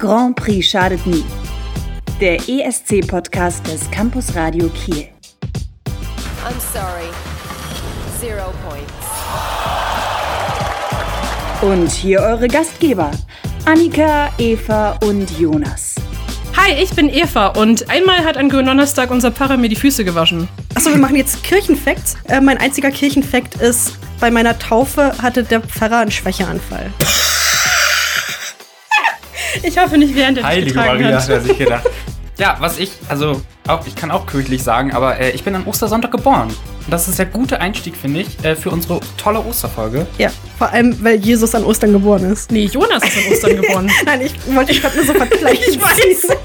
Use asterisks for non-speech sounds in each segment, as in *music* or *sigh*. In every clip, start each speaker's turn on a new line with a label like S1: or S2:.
S1: Grand Prix schadet nie. Der ESC-Podcast des Campus Radio Kiel.
S2: I'm sorry. Zero points.
S1: Und hier eure Gastgeber, Annika, Eva und Jonas.
S3: Hi, ich bin Eva und einmal hat an Gründonnerstag unser Pfarrer mir die Füße gewaschen.
S4: Achso, wir machen jetzt Kirchenfacts. Äh, mein einziger Kirchenfakt ist, bei meiner Taufe hatte der Pfarrer einen Schwächeanfall.
S3: Ich hoffe nicht während er dich
S5: Heilige Maria,
S3: hat.
S5: hat er sich *laughs* gedacht. Ja, was ich, also auch, ich kann auch kirchlich sagen, aber äh, ich bin am Ostersonntag geboren. Und das ist der gute Einstieg, finde ich, äh, für unsere tolle Osterfolge.
S4: Ja, vor allem, weil Jesus an Ostern geboren ist.
S3: Nee, Jonas ist an Ostern geboren. *laughs*
S4: Nein, ich wollte dich gerade nur so vergleichen. *laughs*
S3: Ich weiß.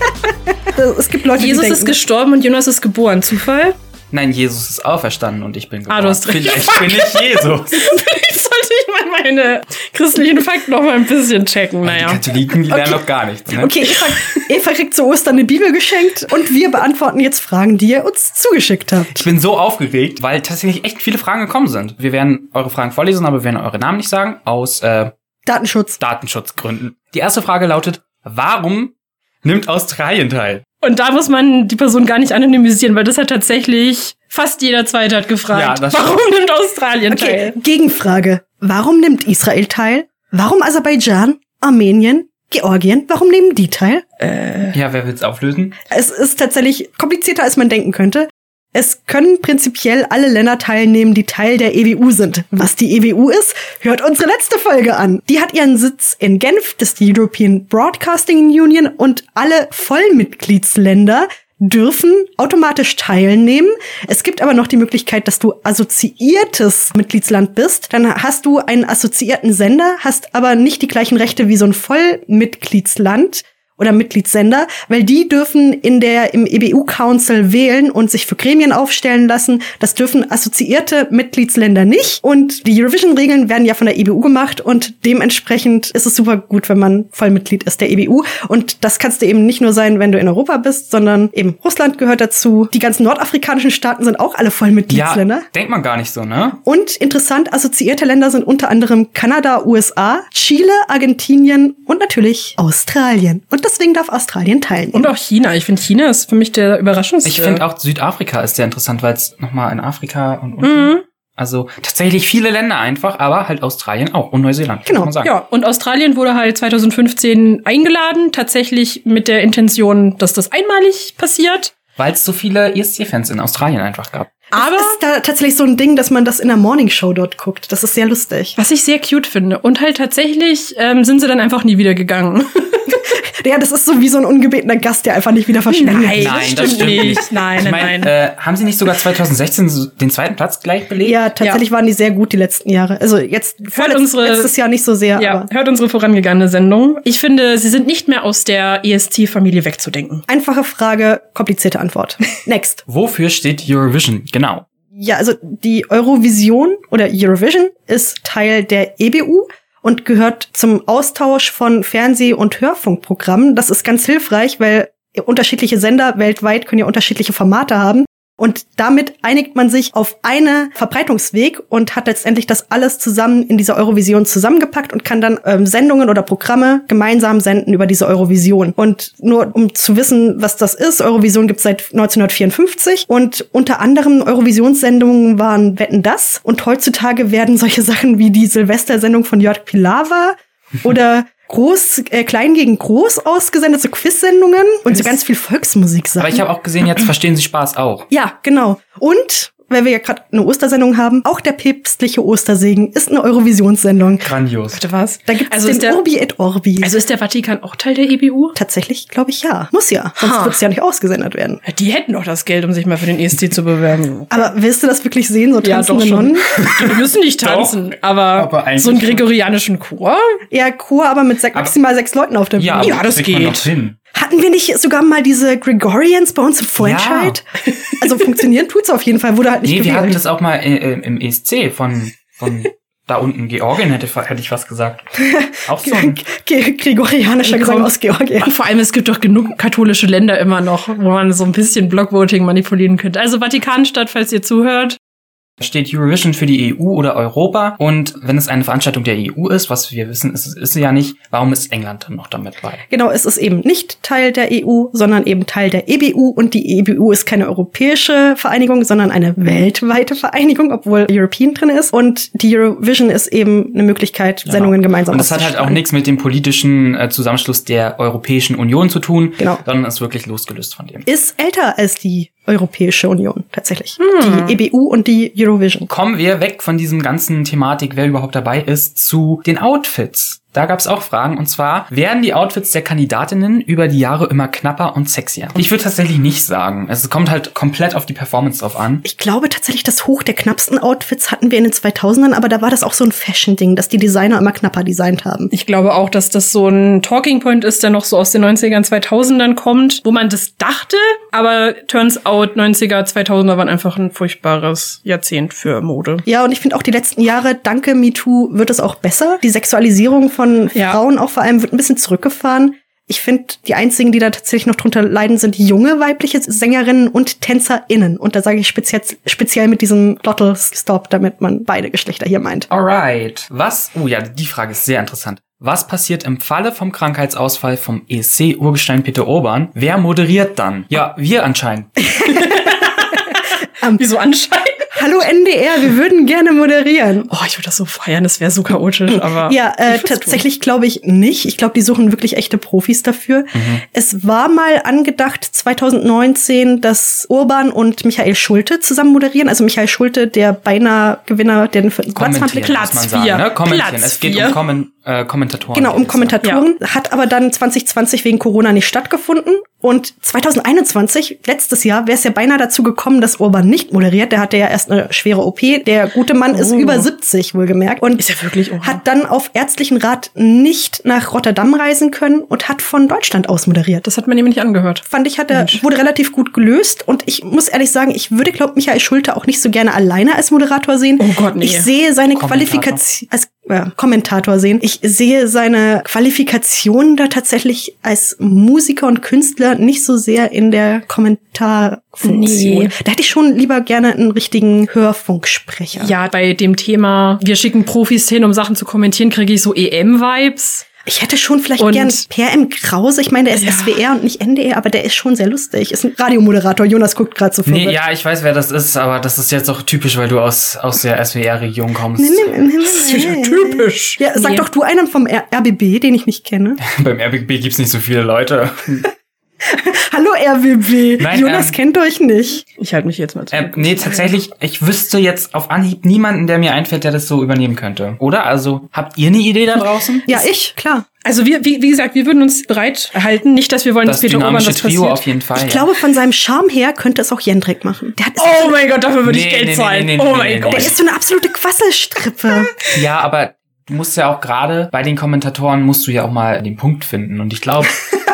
S4: Es gibt Leute,
S3: Jesus
S4: die
S3: ist
S4: denken,
S3: gestorben und Jonas ist geboren. Zufall?
S5: Nein, Jesus ist auferstanden und ich bin geboren.
S3: Ah, du hast recht.
S5: Vielleicht bin ich Jesus. *laughs*
S3: Vielleicht sollte ich mal meine christlichen Fakten noch mal ein bisschen checken.
S5: Die
S3: Naja.
S5: Katholiken, die lernen noch gar nichts. Ne?
S4: Okay, Eva, Eva kriegt zu Ostern eine Bibel geschenkt und wir beantworten jetzt Fragen, die ihr uns zugeschickt habt.
S5: Ich bin so aufgeregt, weil tatsächlich echt viele Fragen gekommen sind. Wir werden eure Fragen vorlesen, aber wir werden eure Namen nicht sagen, aus äh,
S4: Datenschutz.
S5: Datenschutzgründen. Die erste Frage lautet, warum nimmt Australien teil?
S3: Und da muss man die Person gar nicht anonymisieren, weil das hat tatsächlich fast jeder Zweite hat gefragt.
S5: Ja,
S3: Warum nimmt Australien
S4: Okay,
S3: teil?
S4: Gegenfrage. Warum nimmt Israel teil? Warum Aserbaidschan, Armenien, Georgien? Warum nehmen die teil?
S5: Ja, wer will's auflösen?
S4: Es ist tatsächlich komplizierter, als man denken könnte. Es können prinzipiell alle Länder teilnehmen, die Teil der EWU sind. Was die EWU ist, hört unsere letzte Folge an. Die hat ihren Sitz in Genf, das ist die European Broadcasting Union und alle Vollmitgliedsländer dürfen automatisch teilnehmen. Es gibt aber noch die Möglichkeit, dass du assoziiertes Mitgliedsland bist. Dann hast du einen assoziierten Sender, hast aber nicht die gleichen Rechte wie so ein Vollmitgliedsland oder Mitgliedssender, weil die dürfen in der im EBU Council wählen und sich für Gremien aufstellen lassen. Das dürfen assoziierte Mitgliedsländer nicht und die Eurovision Regeln werden ja von der EBU gemacht und dementsprechend ist es super gut, wenn man Vollmitglied ist der EBU und das kannst du eben nicht nur sein, wenn du in Europa bist, sondern eben Russland gehört dazu. Die ganzen nordafrikanischen Staaten sind auch alle Vollmitgliedsländer.
S5: Ja, denkt man gar nicht so, ne?
S4: Und interessant, assoziierte Länder sind unter anderem Kanada, USA, Chile, Argentinien und natürlich Australien. Und deswegen darf Australien teilnehmen.
S3: Und auch China. Ich finde, China ist für mich der Überraschungsste.
S5: Ich finde auch Südafrika ist sehr interessant, weil es nochmal in Afrika und unten.
S3: Mhm.
S5: Also tatsächlich viele Länder einfach, aber halt Australien auch und Neuseeland,
S4: Genau,
S5: muss man sagen.
S3: Ja, und Australien wurde halt 2015 eingeladen, tatsächlich mit der Intention, dass das einmalig passiert.
S5: Weil es so viele ESC-Fans in Australien einfach gab.
S3: Aber
S4: es ist da tatsächlich so ein Ding, dass man das in der Morning Show dort guckt. Das ist sehr lustig.
S3: was ich sehr cute finde. Und halt tatsächlich ähm, sind sie dann einfach nie wieder gegangen. *laughs*
S4: Ja, das ist so wie so ein ungebetener Gast, der einfach nicht wieder verschwindet.
S5: Nein, das stimmt
S3: nicht.
S5: nicht.
S3: Nein,
S5: Ich
S3: nein,
S5: mein,
S3: nein.
S5: Äh, haben sie nicht sogar 2016 so den zweiten Platz gleich belegt?
S4: Ja, tatsächlich waren die sehr gut die letzten Jahre. Also jetzt vorletz-
S3: unsere-
S4: letztes Jahr nicht so sehr,
S3: ja,
S4: aber
S3: hört unsere vorangegangene Sendung. Ich finde, sie sind nicht mehr aus der EST-Familie wegzudenken.
S4: einfache Frage, komplizierte Antwort. *laughs* Next.
S5: Wofür steht Eurovision? Genau.
S4: Ja, also die Eurovision oder Eurovision ist Teil der EBU und gehört zum Austausch von Fernseh- und Hörfunkprogrammen. Das ist ganz hilfreich, weil unterschiedliche Sender weltweit können ja unterschiedliche Formate haben. Und damit einigt man sich auf einen Verbreitungsweg und hat letztendlich das alles zusammen in dieser Eurovision zusammengepackt und kann dann ähm, Sendungen oder Programme gemeinsam senden über diese Eurovision. Und nur um zu wissen, was das ist, Eurovision gibt es seit 1954 und unter anderem Eurovisionssendungen waren Wetten das und heutzutage werden solche *laughs* Sachen wie die Silvestersendung von Jörg Pilawa *laughs* oder Groß, äh, klein gegen groß ausgesendet, so Quiz-Sendungen und so ganz viel Volksmusik
S5: Aber ich habe auch gesehen, jetzt verstehen sie Spaß auch.
S4: ja, genau. Und, weil wir ja gerade eine Ostersendung haben, auch der päpstliche Ostersegen ist eine Eurovisionssendung.
S5: Grandios.
S3: Bitte was?
S4: Da gibt es
S3: also
S4: den
S3: ist der,
S4: Orbi et Orbi.
S3: Also ist der Vatikan auch Teil der EBU?
S4: Tatsächlich glaube ich ja. Muss ja. Sonst wird es ja nicht ausgesendet werden.
S3: Ja, Die hätten doch das Geld, um sich mal für den ESC zu bewerben.
S4: Aber willst du das wirklich sehen, so
S3: Ja, doch
S4: tanzende
S3: schon.
S4: Nonnen? *laughs*
S3: Wir müssen nicht tanzen, aber,
S5: aber eigentlich
S3: so einen gregorianischen Chor?
S4: Ja, Chor, aber mit sech,
S5: Aber-
S4: maximal sechs Leuten auf der Bühne.
S5: Ja, aber
S3: Ja, das geht.
S4: Hatten wir nicht sogar mal diese Gregorians bei uns im Vorentscheid? Also funktionieren tut's auf jeden Fall, wurde halt nicht
S5: Nee, wir hatten
S4: gewählt.
S5: das auch mal äh, im ESC von, von da unten Georgien, hätte, hätte ich was gesagt. *laughs* Auch so ein,
S4: Gregorianischer Gesang aus Georgien.
S3: Vor allem, es gibt doch genug katholische Länder immer noch, wo man so ein bisschen Blockvoting manipulieren könnte. Also Vatikanstadt, falls ihr zuhört.
S5: Da steht Eurovision für die EU oder Europa. Und wenn es eine Veranstaltung der EU ist, was wir wissen, ist, ist sie ja nicht, warum ist England dann noch damit bei?
S4: Genau, es ist eben nicht Teil der EU, sondern eben Teil der EBU. Und die EBU ist keine europäische Vereinigung, sondern eine weltweite Vereinigung, obwohl European drin ist. Und die Eurovision ist eben eine Möglichkeit, Sendungen gemeinsam
S5: Und das hat halt auch nichts mit dem politischen äh, Zusammenschluss der Europäischen Union zu tun,
S4: Genau.
S5: sondern ist wirklich losgelöst von dem.
S4: Ist älter als die Europäische Union tatsächlich. Die EBU und die Eurovision.
S5: Kommen wir weg von diesem ganzen Thematik, wer überhaupt dabei ist, zu den Outfits. Da gab es auch Fragen und zwar, werden die Outfits der Kandidatinnen über die Jahre immer knapper und sexier? Ich würde tatsächlich nicht sagen. Es kommt halt komplett auf die Performance drauf an.
S4: Ich glaube tatsächlich, das Hoch der knappsten Outfits hatten wir in den 2000ern, aber da war das auch so ein Fashion-Ding, dass die Designer immer knapper designt haben.
S3: Ich glaube auch, dass das so ein Talking Point ist, der noch so aus den 90ern, 2000ern kommt, wo man das dachte, aber turns out 90er, 2000er waren einfach ein furchtbares Jahrzehnt für Mode.
S4: Ja, und ich finde auch die letzten Jahre, danke MeToo, wird es auch besser. Die Sexualisierung von
S3: Ja.
S4: Frauen auch vor allem wird ein bisschen zurückgefahren. Ich finde, die einzigen, die da tatsächlich noch drunter leiden, sind junge weibliche Sängerinnen und TänzerInnen. Und da sage ich speziell, speziell mit diesem Dottle Stop, damit man beide Geschlechter hier meint.
S5: Alright. Was? Oh ja, die Frage ist sehr interessant. Was passiert im Falle vom Krankheitsausfall vom ESC-Urgestein Peter Urban? Wer moderiert dann? Ja, wir anscheinend. *laughs*
S3: Wieso anscheinend?
S4: Hallo NDR, wir würden gerne moderieren.
S3: Oh, ich würde das so feiern, das wäre so chaotisch, aber.
S4: Ja, äh, tatsächlich glaube ich nicht. Ich glaube, die suchen wirklich echte Profis dafür.
S3: Mhm.
S4: Es war mal angedacht 2019, dass Urban und Michael Schulte zusammen moderieren. Also Michael Schulte, der beinahe Gewinner, der den
S3: Platz
S5: sagen.
S3: vier.
S5: Ne? Kommentieren.
S3: Platz
S5: es geht
S3: vier.
S5: um Kommen, äh, Kommentatoren.
S4: Genau, um. Kommentatoren. Hat aber dann 2020 wegen Corona nicht stattgefunden. Und 2021, letztes Jahr, wäre es ja beinahe dazu gekommen, dass Urban nicht moderiert. Der hatte ja erst eine schwere OP. Der gute Mann ist
S3: Oh.
S4: über 70, wohlgemerkt. Und
S3: Ist ja wirklich, oha.
S4: hat dann auf ärztlichen Rat nicht nach Rotterdam reisen können und hat von Deutschland aus moderiert.
S3: Das hat man ihm nicht angehört.
S4: fand ich, hat er, wurde relativ gut gelöst. Und ich muss ehrlich sagen, ich würde, glaube Michael Schulte auch nicht so gerne alleine als Moderator sehen.
S3: Oh Gott, nee.
S4: Ich sehe seine. Qualifikation als äh, Kommentator sehen. Ich sehe seine Qualifikation da tatsächlich als Musiker und Künstler nicht so sehr in der Kommentarfunktion.
S3: Nee.
S4: Da hätte ich schon lieber gerne einen richtigen Hörfunksprecher.
S3: Ja, bei dem Thema, wir schicken Profis hin, um Sachen zu kommentieren, kriege ich so EM-Vibes.
S4: Ich hätte schon vielleicht
S3: Und-
S4: gern Per M. Krause. Ich meine, der ist
S3: Ja.
S4: SWR und nicht NDR, aber der ist schon sehr lustig. Ist ein Radiomoderator. Jonas guckt gerade so
S5: Nee,
S4: verwirrt.
S5: ja, ich weiß, wer das ist, aber das ist jetzt auch typisch, weil du aus, aus der SWR-Region kommst.
S3: typisch.
S4: Ja, sag
S3: Nee.
S4: doch du einen vom R RBB, den ich nicht kenne. *laughs*
S5: Beim RBB gibt's nicht so viele Leute. *laughs* *laughs*
S4: Hallo RBB.
S5: Nein,
S4: Jonas
S5: ähm,
S4: kennt euch nicht.
S3: Ich halte mich jetzt mal
S5: Äh,
S3: zurück.
S5: nee, tatsächlich, ich wüsste jetzt auf Anhieb niemanden, der mir einfällt, der das so übernehmen könnte. Oder? Also, habt ihr eine Idee da draußen?
S4: Ja, ich, klar.
S3: Also wir, wie, wie gesagt, wir würden uns bereit halten. Nicht, dass wir wollen,
S5: Das
S3: dass Peter was
S5: Trio
S3: passiert.
S5: auf jeden Fall.
S4: Ich
S5: ja.
S4: glaube, von seinem Charme her könnte es auch Jendrik machen. Der, hat,
S3: Oh mein Gott, dafür würde ich
S5: Nee,
S3: Geld
S5: nee,
S3: zahlen.
S5: nee, nee,
S3: oh
S5: nee,
S3: mein
S5: nee,
S3: Gott.
S4: der ist so eine absolute Quasselstrippe. *laughs*
S5: Ja, aber du musst ja auch gerade bei den Kommentatoren musst du ja auch mal den Punkt finden. Und ich glaube, *laughs*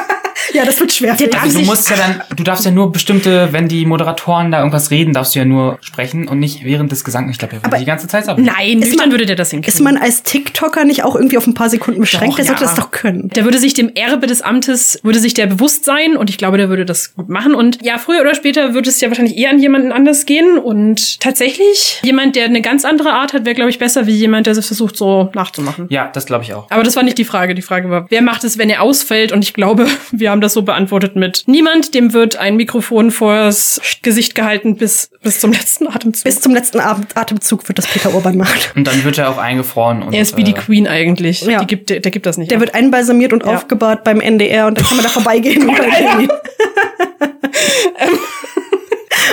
S5: *laughs*
S4: ja, das wird schwer.
S5: also du musst ja dann, du darfst ja nur bestimmte, wenn die Moderatoren da irgendwas reden, darfst du ja nur sprechen und nicht während des Gesangs. Ich glaube, er würde die ganze Zeit ab.
S3: Nein,
S4: Ist man-
S3: würde der das hinkriegen.
S4: ist man als TikToker nicht auch irgendwie auf ein paar Sekunden beschränkt?
S3: Doch,
S4: der sollte
S3: ja.
S4: das doch können.
S3: Der würde sich dem Erbe des Amtes, würde sich der bewusst sein und ich glaube, der würde das gut machen. Und ja, früher oder später wird es ja wahrscheinlich eher an jemanden anders gehen. Und tatsächlich, jemand, der eine ganz andere Art hat, wäre, glaube ich, besser wie jemand, der es versucht, so nachzumachen.
S5: Ja, das glaube ich auch.
S3: Aber das war nicht die Frage. Die Frage war, wer macht es, wenn er ausfällt? Und ich glaube, *laughs* wir haben das so beantwortet mit niemand, dem wird ein Mikrofon vors Gesicht gehalten bis, bis zum letzten Atemzug.
S4: Bis zum letzten Abend Atemzug wird das Peter Urban machen.
S5: Und dann wird er auch eingefroren. Und,
S3: er ist wie die
S5: äh,
S3: Queen eigentlich.
S4: Ja.
S3: Die gibt, der, der gibt das nicht.
S4: Der
S3: ab.
S4: wird einbalsamiert und
S3: Ja.
S4: aufgebahrt beim NDR und dann kann man da vorbeigehen. und *laughs* dann *laughs* *laughs*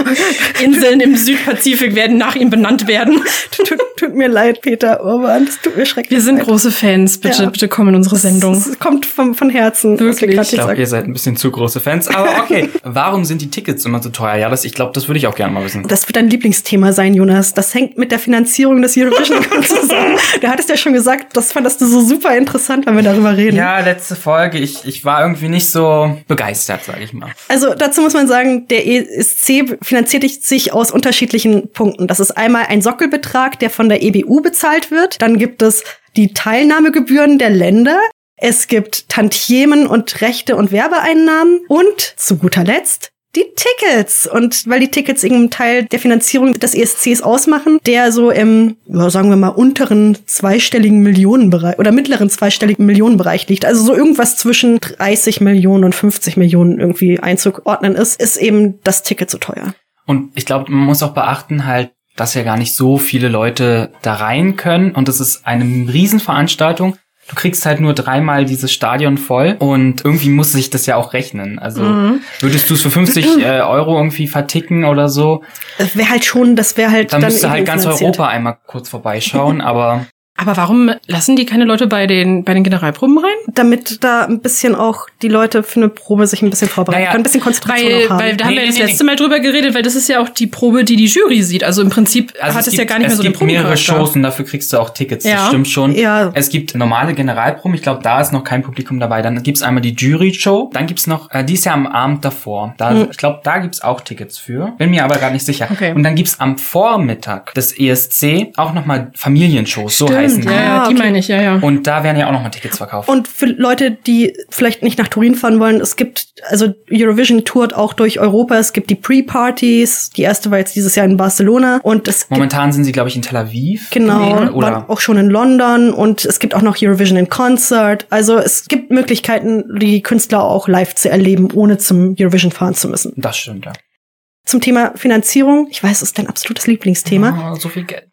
S4: *laughs*
S3: Inseln im Südpazifik werden nach ihm benannt werden.
S4: tut, tut mir leid, Peter Urban. Das tut mir schrecklich
S3: Wir sind
S4: leid.
S3: große Fans. Bitte,
S4: Ja.
S3: bitte komm in unsere Sendung.
S4: Es kommt vom, von Herzen.
S3: Wirklich?
S5: Ich glaube, ihr seid ein bisschen zu große Fans. Aber okay. *laughs* Warum sind die Tickets immer so teuer? Ja, das, ich glaube, das würde ich auch gerne mal wissen.
S4: Das wird dein Lieblingsthema sein, Jonas. Das hängt mit der Finanzierung des Eurovision *laughs* zusammen. Du hattest ja schon gesagt, das fandest du so super interessant, wenn wir darüber reden.
S5: Ja, letzte Folge. Ich, ich war irgendwie nicht so begeistert, sage ich mal.
S4: Also dazu muss man sagen, der ESC finanziert sich aus unterschiedlichen Punkten. Das ist einmal ein Sockelbetrag, der von der EBU bezahlt wird. Dann gibt es die Teilnahmegebühren der Länder. Es gibt Tantiemen und Rechte und Werbeeinnahmen. Und zu guter Letzt die Tickets. Und weil die Tickets irgendeinen Teil der Finanzierung des ESCs ausmachen, der so im, ja, sagen wir mal, unteren zweistelligen Millionenbereich oder mittleren zweistelligen Millionenbereich liegt. Also so irgendwas zwischen 30 Millionen und 50 Millionen irgendwie einzuordnen ist, ist eben das Ticket so teuer.
S5: Und ich glaube, man muss auch beachten halt, dass ja gar nicht so viele Leute da rein können und das ist eine Riesenveranstaltung. Du kriegst halt nur dreimal dieses Stadion voll und irgendwie muss sich das ja auch rechnen. Also würdest du es für 50 *clears throat* äh, Euro irgendwie verticken oder so,
S4: Das wäre halt schon, das wäre halt
S5: dann,
S4: dann
S5: müsste halt ganz
S4: finanziert.
S5: Europa einmal kurz vorbeischauen, aber
S3: Aber warum lassen die keine Leute bei den, bei den Generalproben rein?
S4: Damit da ein bisschen auch die Leute für eine Probe sich ein bisschen vorbereiten
S5: Naja,
S4: können, ein bisschen Konzentration
S3: Weil,
S4: auch haben.
S3: weil da haben
S5: Nee,
S3: wir
S5: nee,
S3: das
S5: nee,
S3: letzte Mal drüber geredet, weil das ist ja auch die Probe, die die Jury sieht. Also im Prinzip
S5: Also
S3: hat es, ja
S5: gibt-
S3: gar nicht mehr so
S5: Es
S3: den
S5: gibt mehrere. Shows und dafür kriegst du auch Tickets.
S3: Ja.
S5: Das stimmt schon.
S4: Ja.
S5: Es gibt normale Generalproben. Ich glaube, da ist noch kein Publikum dabei. Dann gibt's einmal die Jury-Show. Dann gibt's noch, äh, die ist ja am Abend davor. Da, Ich glaube, da gibt's auch Tickets für. Bin mir aber gar nicht sicher.
S3: Okay.
S5: Und dann gibt's am Vormittag des ESC auch nochmal Familienshows. So heißen.
S3: Ja, ja,
S4: Ah,
S3: die
S4: okay.
S3: meine ich, ja, ja.
S5: Und da werden ja auch nochmal Tickets verkauft.
S4: Und für Leute, die vielleicht nicht nach Turin fahren wollen, es gibt, also Eurovision tourt auch durch Europa. Es gibt die Pre-Partys. Die erste war jetzt dieses Jahr in Barcelona. Und es gibt,
S5: Momentan sind sie, glaube ich, in Tel Aviv.
S4: genau,
S5: gewesen, Oder
S4: waren auch schon in London. Und es gibt auch noch Eurovision in Concert. Also es gibt Möglichkeiten, die Künstler auch live zu erleben, ohne zum Eurovision fahren zu müssen.
S5: das stimmt, ja.
S4: Zum Thema Finanzierung. Ich weiß, es ist dein absolutes Lieblingsthema.
S5: Oh, so viel Geld.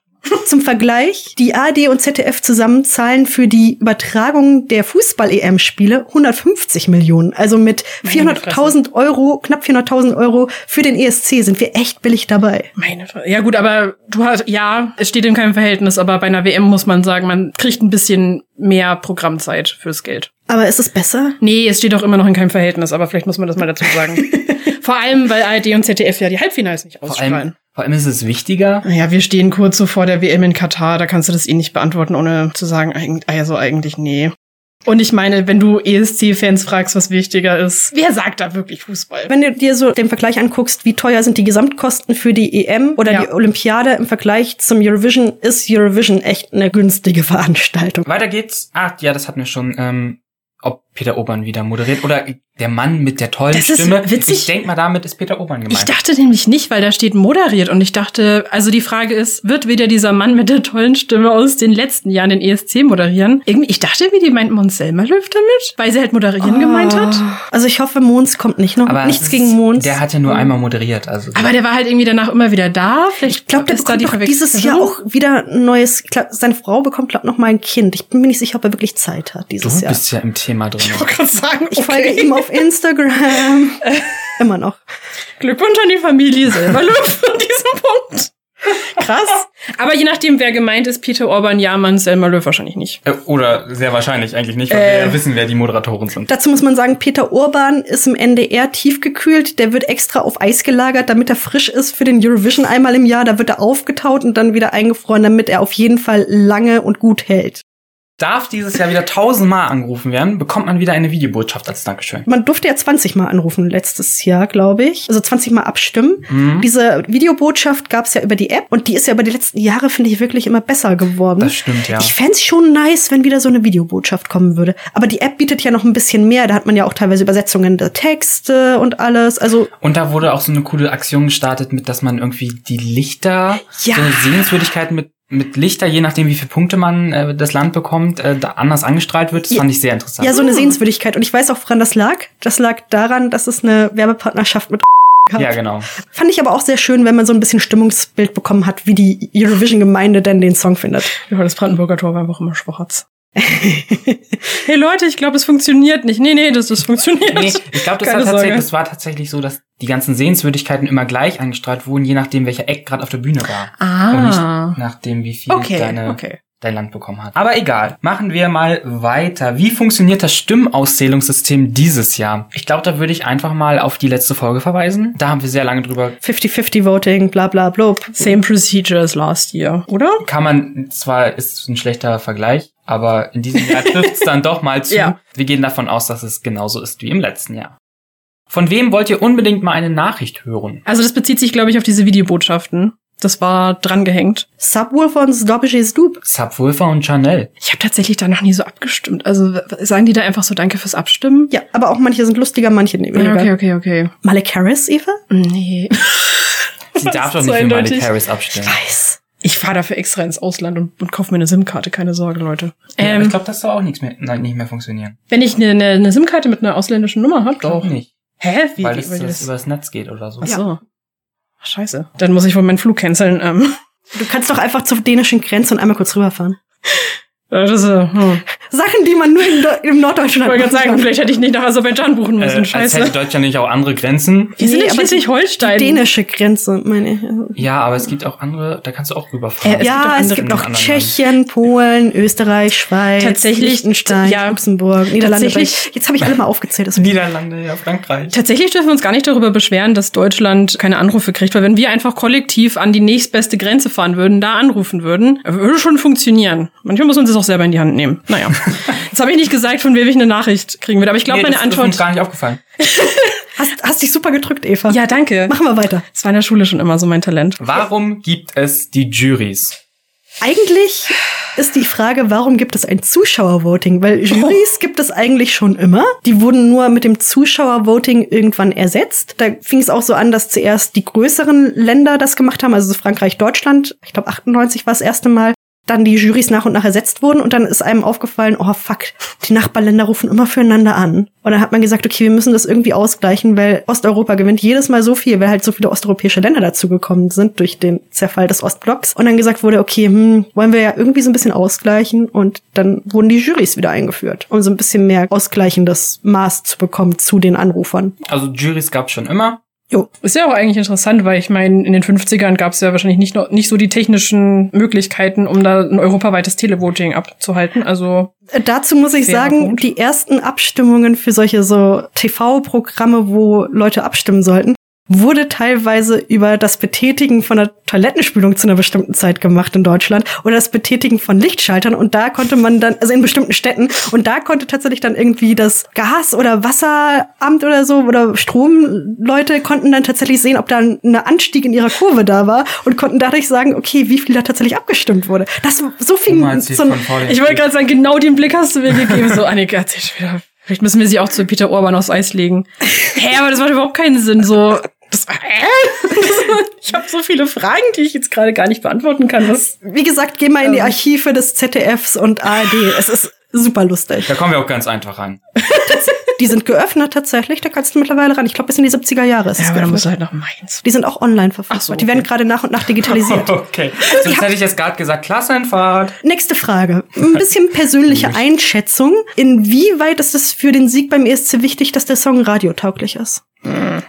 S4: Zum Vergleich, die ARD und ZDF zusammen zahlen für die Übertragung der Fußball-EM-Spiele 150 Millionen. Also mit 400.000 Euro, knapp 400.000 Euro für den ESC sind wir echt billig dabei.
S3: Meine Fresse. Ja gut, aber du hast, ja, es steht in keinem Verhältnis, aber bei einer WM muss man sagen, man kriegt ein bisschen mehr Programmzeit fürs Geld.
S4: Aber ist es besser?
S3: Nee, es steht auch immer noch in keinem Verhältnis, aber vielleicht muss man das mal dazu sagen. *laughs* Vor allem, weil ARD und ZDF ja die Halbfinals nicht
S5: Vor
S3: ausstrahlen.
S5: Vor allem ist es wichtiger,
S3: Naja, wir stehen kurz so vor der WM in Katar, da kannst du das eh nicht beantworten, ohne zu sagen, also eigentlich nee. Und ich meine, wenn du ESC-Fans fragst, was wichtiger ist, wer sagt da wirklich Fußball?
S4: Wenn du dir so den Vergleich anguckst, wie teuer sind die Gesamtkosten für die EM oder
S3: Ja.
S4: die Olympiade im Vergleich zum Eurovision, ist Eurovision echt eine günstige Veranstaltung.
S5: Weiter geht's. Ah, ja, das hatten wir schon. Ähm, ob Peter Obern wieder moderiert oder der Mann mit der tollen
S3: Das ist
S5: Stimme.
S3: witzig.
S5: Ich denk mal, damit ist Peter Obern gemeint.
S3: Ich dachte nämlich nicht, weil da steht moderiert und ich dachte, also die Frage ist, wird wieder dieser Mann mit der tollen Stimme aus den letzten Jahren den ESC moderieren? Irgendwie, ich dachte, wie die meint Mons Selmer läuft damit, weil sie halt moderieren gemeint hat.
S4: Also ich hoffe, Mons kommt nicht noch.
S5: Aber
S4: Nichts gegen
S5: ist-
S4: Mons.
S5: Der hat ja nur einmal moderiert. Also
S3: Aber der war halt irgendwie danach immer wieder da. Vielleicht
S4: Ich glaube, der
S3: ist
S4: bekommt
S3: die
S4: doch dieses Jahr auch wieder ein neues. Glaub, seine Frau bekommt glaub, noch mal ein Kind. Ich bin mir nicht sicher, ob er wirklich Zeit hat
S5: du
S4: dieses Jahr.
S5: bist ja im Thema drin.
S3: Ich wollte gerade sagen,
S4: Ich folge ihm auf Instagram. *laughs* Immer noch.
S3: Glückwunsch an die Familie selber Löw *laughs* an diesem Punkt. Krass. Aber je nachdem, wer gemeint ist, Peter Orban, ja, Mann, Selma Löw wahrscheinlich nicht.
S5: Äh, Oder sehr wahrscheinlich eigentlich nicht, weil wir
S3: Äh.
S5: ja wissen, wer die Moderatoren sind.
S4: Dazu muss man sagen, Peter Urban ist im NDR tiefgekühlt. Der wird extra auf Eis gelagert, damit er frisch ist für den Eurovision einmal im Jahr. Da wird er aufgetaut und dann wieder eingefroren, damit er auf jeden Fall lange und gut hält.
S5: Darf dieses Jahr wieder tausendmal angerufen werden, bekommt man wieder eine Videobotschaft als Dankeschön.
S4: Man durfte ja 20 Mal anrufen letztes Jahr, glaube ich. Also 20 Mal abstimmen.
S5: Mhm.
S4: Diese Videobotschaft gab es ja über die App und die ist ja über die letzten Jahre, finde ich, wirklich immer besser geworden.
S5: Das stimmt, ja.
S4: Ich fänd's schon nice, wenn wieder so eine Videobotschaft kommen würde. Aber die App bietet ja noch ein bisschen mehr. Da hat man ja auch teilweise Übersetzungen der Texte und alles. Also
S5: Und da wurde auch so eine coole Aktion gestartet, mit dass man irgendwie die Lichter,
S4: Ja.
S5: so Sehenswürdigkeiten mit mit Lichter, je nachdem wie viele Punkte man äh, das Land bekommt, äh, da anders angestrahlt wird. Das
S4: Ja.
S5: fand ich sehr interessant.
S4: ja, so eine Sehenswürdigkeit. Und ich weiß auch, woran das lag. Das lag daran, dass es eine Werbepartnerschaft mit *laughs* gab.
S5: ja, genau.
S4: Fand ich aber auch sehr schön, wenn man so ein bisschen Stimmungsbild bekommen hat, wie die Eurovision-Gemeinde denn den Song findet.
S3: Ja, das Brandenburger Tor war einfach immer schwarz. *laughs* hey Leute, ich glaube, es funktioniert nicht. Nee, nee, das, das funktioniert.
S5: Nee, ich glaube, das, das war tatsächlich so, dass die ganzen Sehenswürdigkeiten immer gleich angestrahlt wurden, je nachdem, welcher Eck gerade auf der Bühne war. Und
S3: Ah.
S5: nicht nachdem, wie viel
S3: Okay,
S5: deine,
S3: okay.
S5: dein Land bekommen hat. Aber egal, machen wir mal weiter. Wie funktioniert das Stimmauszählungssystem dieses Jahr? Ich glaube, da würde ich einfach mal auf die letzte Folge verweisen. Da haben wir sehr lange drüber
S4: 50-50 Voting, bla bla blub.
S3: Same procedure as last year, oder?
S5: kann man, zwar ist ein schlechter Vergleich, aber in diesem Jahr trifft es dann doch mal zu. *laughs*
S3: Ja.
S5: Wir gehen davon aus, dass es genauso ist wie im letzten Jahr. Von wem wollt ihr unbedingt mal eine Nachricht hören?
S3: Also das bezieht sich, glaube ich, auf diese Videobotschaften. Das war drangehängt.
S4: Subwoofer und Stoppage Stoop.
S5: Subwoofer und Chanel.
S3: Ich habe tatsächlich da noch nie so abgestimmt. Also sagen die da einfach so Danke fürs Abstimmen?
S4: Ja, aber auch manche sind lustiger, manche weniger.
S3: Ja, okay, okay, okay.
S4: Malik Harris, Eva?
S3: Nee.
S5: Sie darf *laughs* doch nicht für
S3: eindeutig.
S5: Harris abstimmen.
S4: Weiß.
S3: Ich fahre dafür extra ins Ausland und, und kaufe mir eine SIM-Karte, keine Sorge, Leute.
S5: Ja,
S3: Ähm,
S5: ich glaube, das soll auch nichts mehr, nein, nicht mehr funktionieren.
S3: wenn ich eine, eine, eine SIM-Karte mit einer ausländischen Nummer habe,
S5: Doch nicht.
S3: Hä? Wie,
S5: weil das,
S3: weil die
S5: das übers Netz geht oder so.
S3: Ach so. Ach, scheiße. Dann muss ich wohl meinen Flug canceln. Ähm,
S4: Du kannst doch einfach zur dänischen Grenze und einmal kurz rüberfahren.
S3: Das ist, äh, hm.
S4: Sachen, die man nur in, Do- im Norddeutschland
S3: Ich wollte gerade sagen,
S4: kann.
S3: vielleicht hätte ich nicht nach Aserbaidschan buchen
S5: Äh,
S3: müssen.
S5: als hätte
S3: scheiße.
S5: Deutschland nicht auch andere Grenzen.
S3: Wir sind
S4: Nee,
S3: in Schleswig-Holstein.
S4: Die dänische Grenze, meine ich.
S5: Ja, aber es gibt auch andere, da kannst du auch rüberfahren.
S3: Äh, es
S4: ja,
S3: gibt auch
S4: es gibt noch
S5: anderen
S4: Tschechien, Polen, Österreich, Schweiz,
S3: Tatsächlich,
S4: Liechtenstein,
S3: ja.
S4: Luxemburg, Niederlande.
S3: Tatsächlich-
S4: Jetzt habe ich alle mal aufgezählt. Das
S5: Niederlande, ja, Frankreich.
S3: Tatsächlich dürfen wir uns gar nicht darüber beschweren, dass Deutschland keine Anrufe kriegt, weil wenn wir einfach kollektiv an die nächstbeste Grenze fahren würden, da anrufen würden, würde schon funktionieren. Manchmal muss man das auch selber in die Hand nehmen. Naja. *laughs* Das habe ich nicht gesagt, von wem ich eine Nachricht kriegen würde, aber ich glaube,
S5: nee,
S3: meine
S5: das ist uns
S3: Antwort.
S5: gar nicht aufgefallen. *laughs*
S4: hast, hast dich super gedrückt, Eva.
S3: Ja, danke.
S4: Machen wir weiter.
S3: Das war in der Schule schon immer so mein Talent.
S5: Warum gibt es die Juries?
S4: Eigentlich ist die Frage, warum gibt es ein Zuschauervoting? Weil Jurys gibt es eigentlich schon immer. Die wurden nur mit dem Zuschauervoting irgendwann ersetzt. Da fing es auch so an, dass zuerst die größeren Länder das gemacht haben, also Frankreich, Deutschland. Ich glaube 98 war das erste Mal. Dann die Jurys nach und nach ersetzt wurden und dann ist einem aufgefallen, oh fuck, die Nachbarländer rufen immer füreinander an. Und dann hat man gesagt, okay, wir müssen das irgendwie ausgleichen, weil Osteuropa gewinnt jedes Mal so viel, weil halt so viele osteuropäische Länder dazugekommen sind durch den Zerfall des Ostblocks. Und dann gesagt wurde, okay, hm, wollen wir ja irgendwie so ein bisschen ausgleichen und dann wurden die Jurys wieder eingeführt, um so ein bisschen mehr ausgleichendes Maß zu bekommen zu den Anrufern.
S5: Also Juries gab schon immer.
S4: Jo,
S3: Ist ja auch eigentlich interessant, weil ich meine, in den 50ern gab es ja wahrscheinlich nicht, noch, nicht so die technischen Möglichkeiten, um da ein europaweites Televoting abzuhalten. Also
S4: Äh, Dazu muss ich sagen,
S3: Punkt.
S4: die ersten Abstimmungen für solche so TV-Programme, wo Leute abstimmen sollten, wurde teilweise über das Betätigen von einer Toilettenspülung zu einer bestimmten Zeit gemacht in Deutschland oder das Betätigen von Lichtschaltern und da konnte man dann, also in bestimmten Städten, und da konnte tatsächlich dann irgendwie das Gas- oder Wasseramt oder so oder Stromleute konnten dann tatsächlich sehen, ob da ein Anstieg in ihrer Kurve da war und konnten dadurch sagen, okay, wie viel da tatsächlich abgestimmt wurde. Das so
S5: sie
S4: so ein,
S3: ich wollte gerade sagen, genau den Blick hast du mir gegeben. So, Annika, erzähl wieder. Vielleicht müssen wir sie auch zu Peter Orban aufs Eis legen. Hä, aber das macht überhaupt keinen Sinn. So, das, hä? *laughs* ich habe so viele Fragen, die ich jetzt gerade gar nicht beantworten kann. Was,
S4: Wie gesagt, geh mal in die
S3: Ähm.
S4: Archive des ZDFs und ARD. Es ist super lustig.
S5: Da kommen wir auch ganz einfach rein. *laughs*
S4: Die sind geöffnet tatsächlich, da kannst du mittlerweile ran. Ich glaube, bis in die 70er Jahre ist
S3: ja,
S4: es
S3: aber dann musst
S4: geöffnet.
S3: du halt nach Mainz.
S4: Die sind auch online verfügbar.
S3: Ach so,
S4: Die werden
S3: okay.
S4: gerade nach und nach digitalisiert. *laughs*
S5: Okay. Sonst hätte ich jetzt gerade gesagt, Klassenfahrt.
S4: Nächste Frage. Ein bisschen persönliche Einschätzung. Inwieweit ist es für den Sieg beim ESC wichtig, dass der Song radiotauglich ist?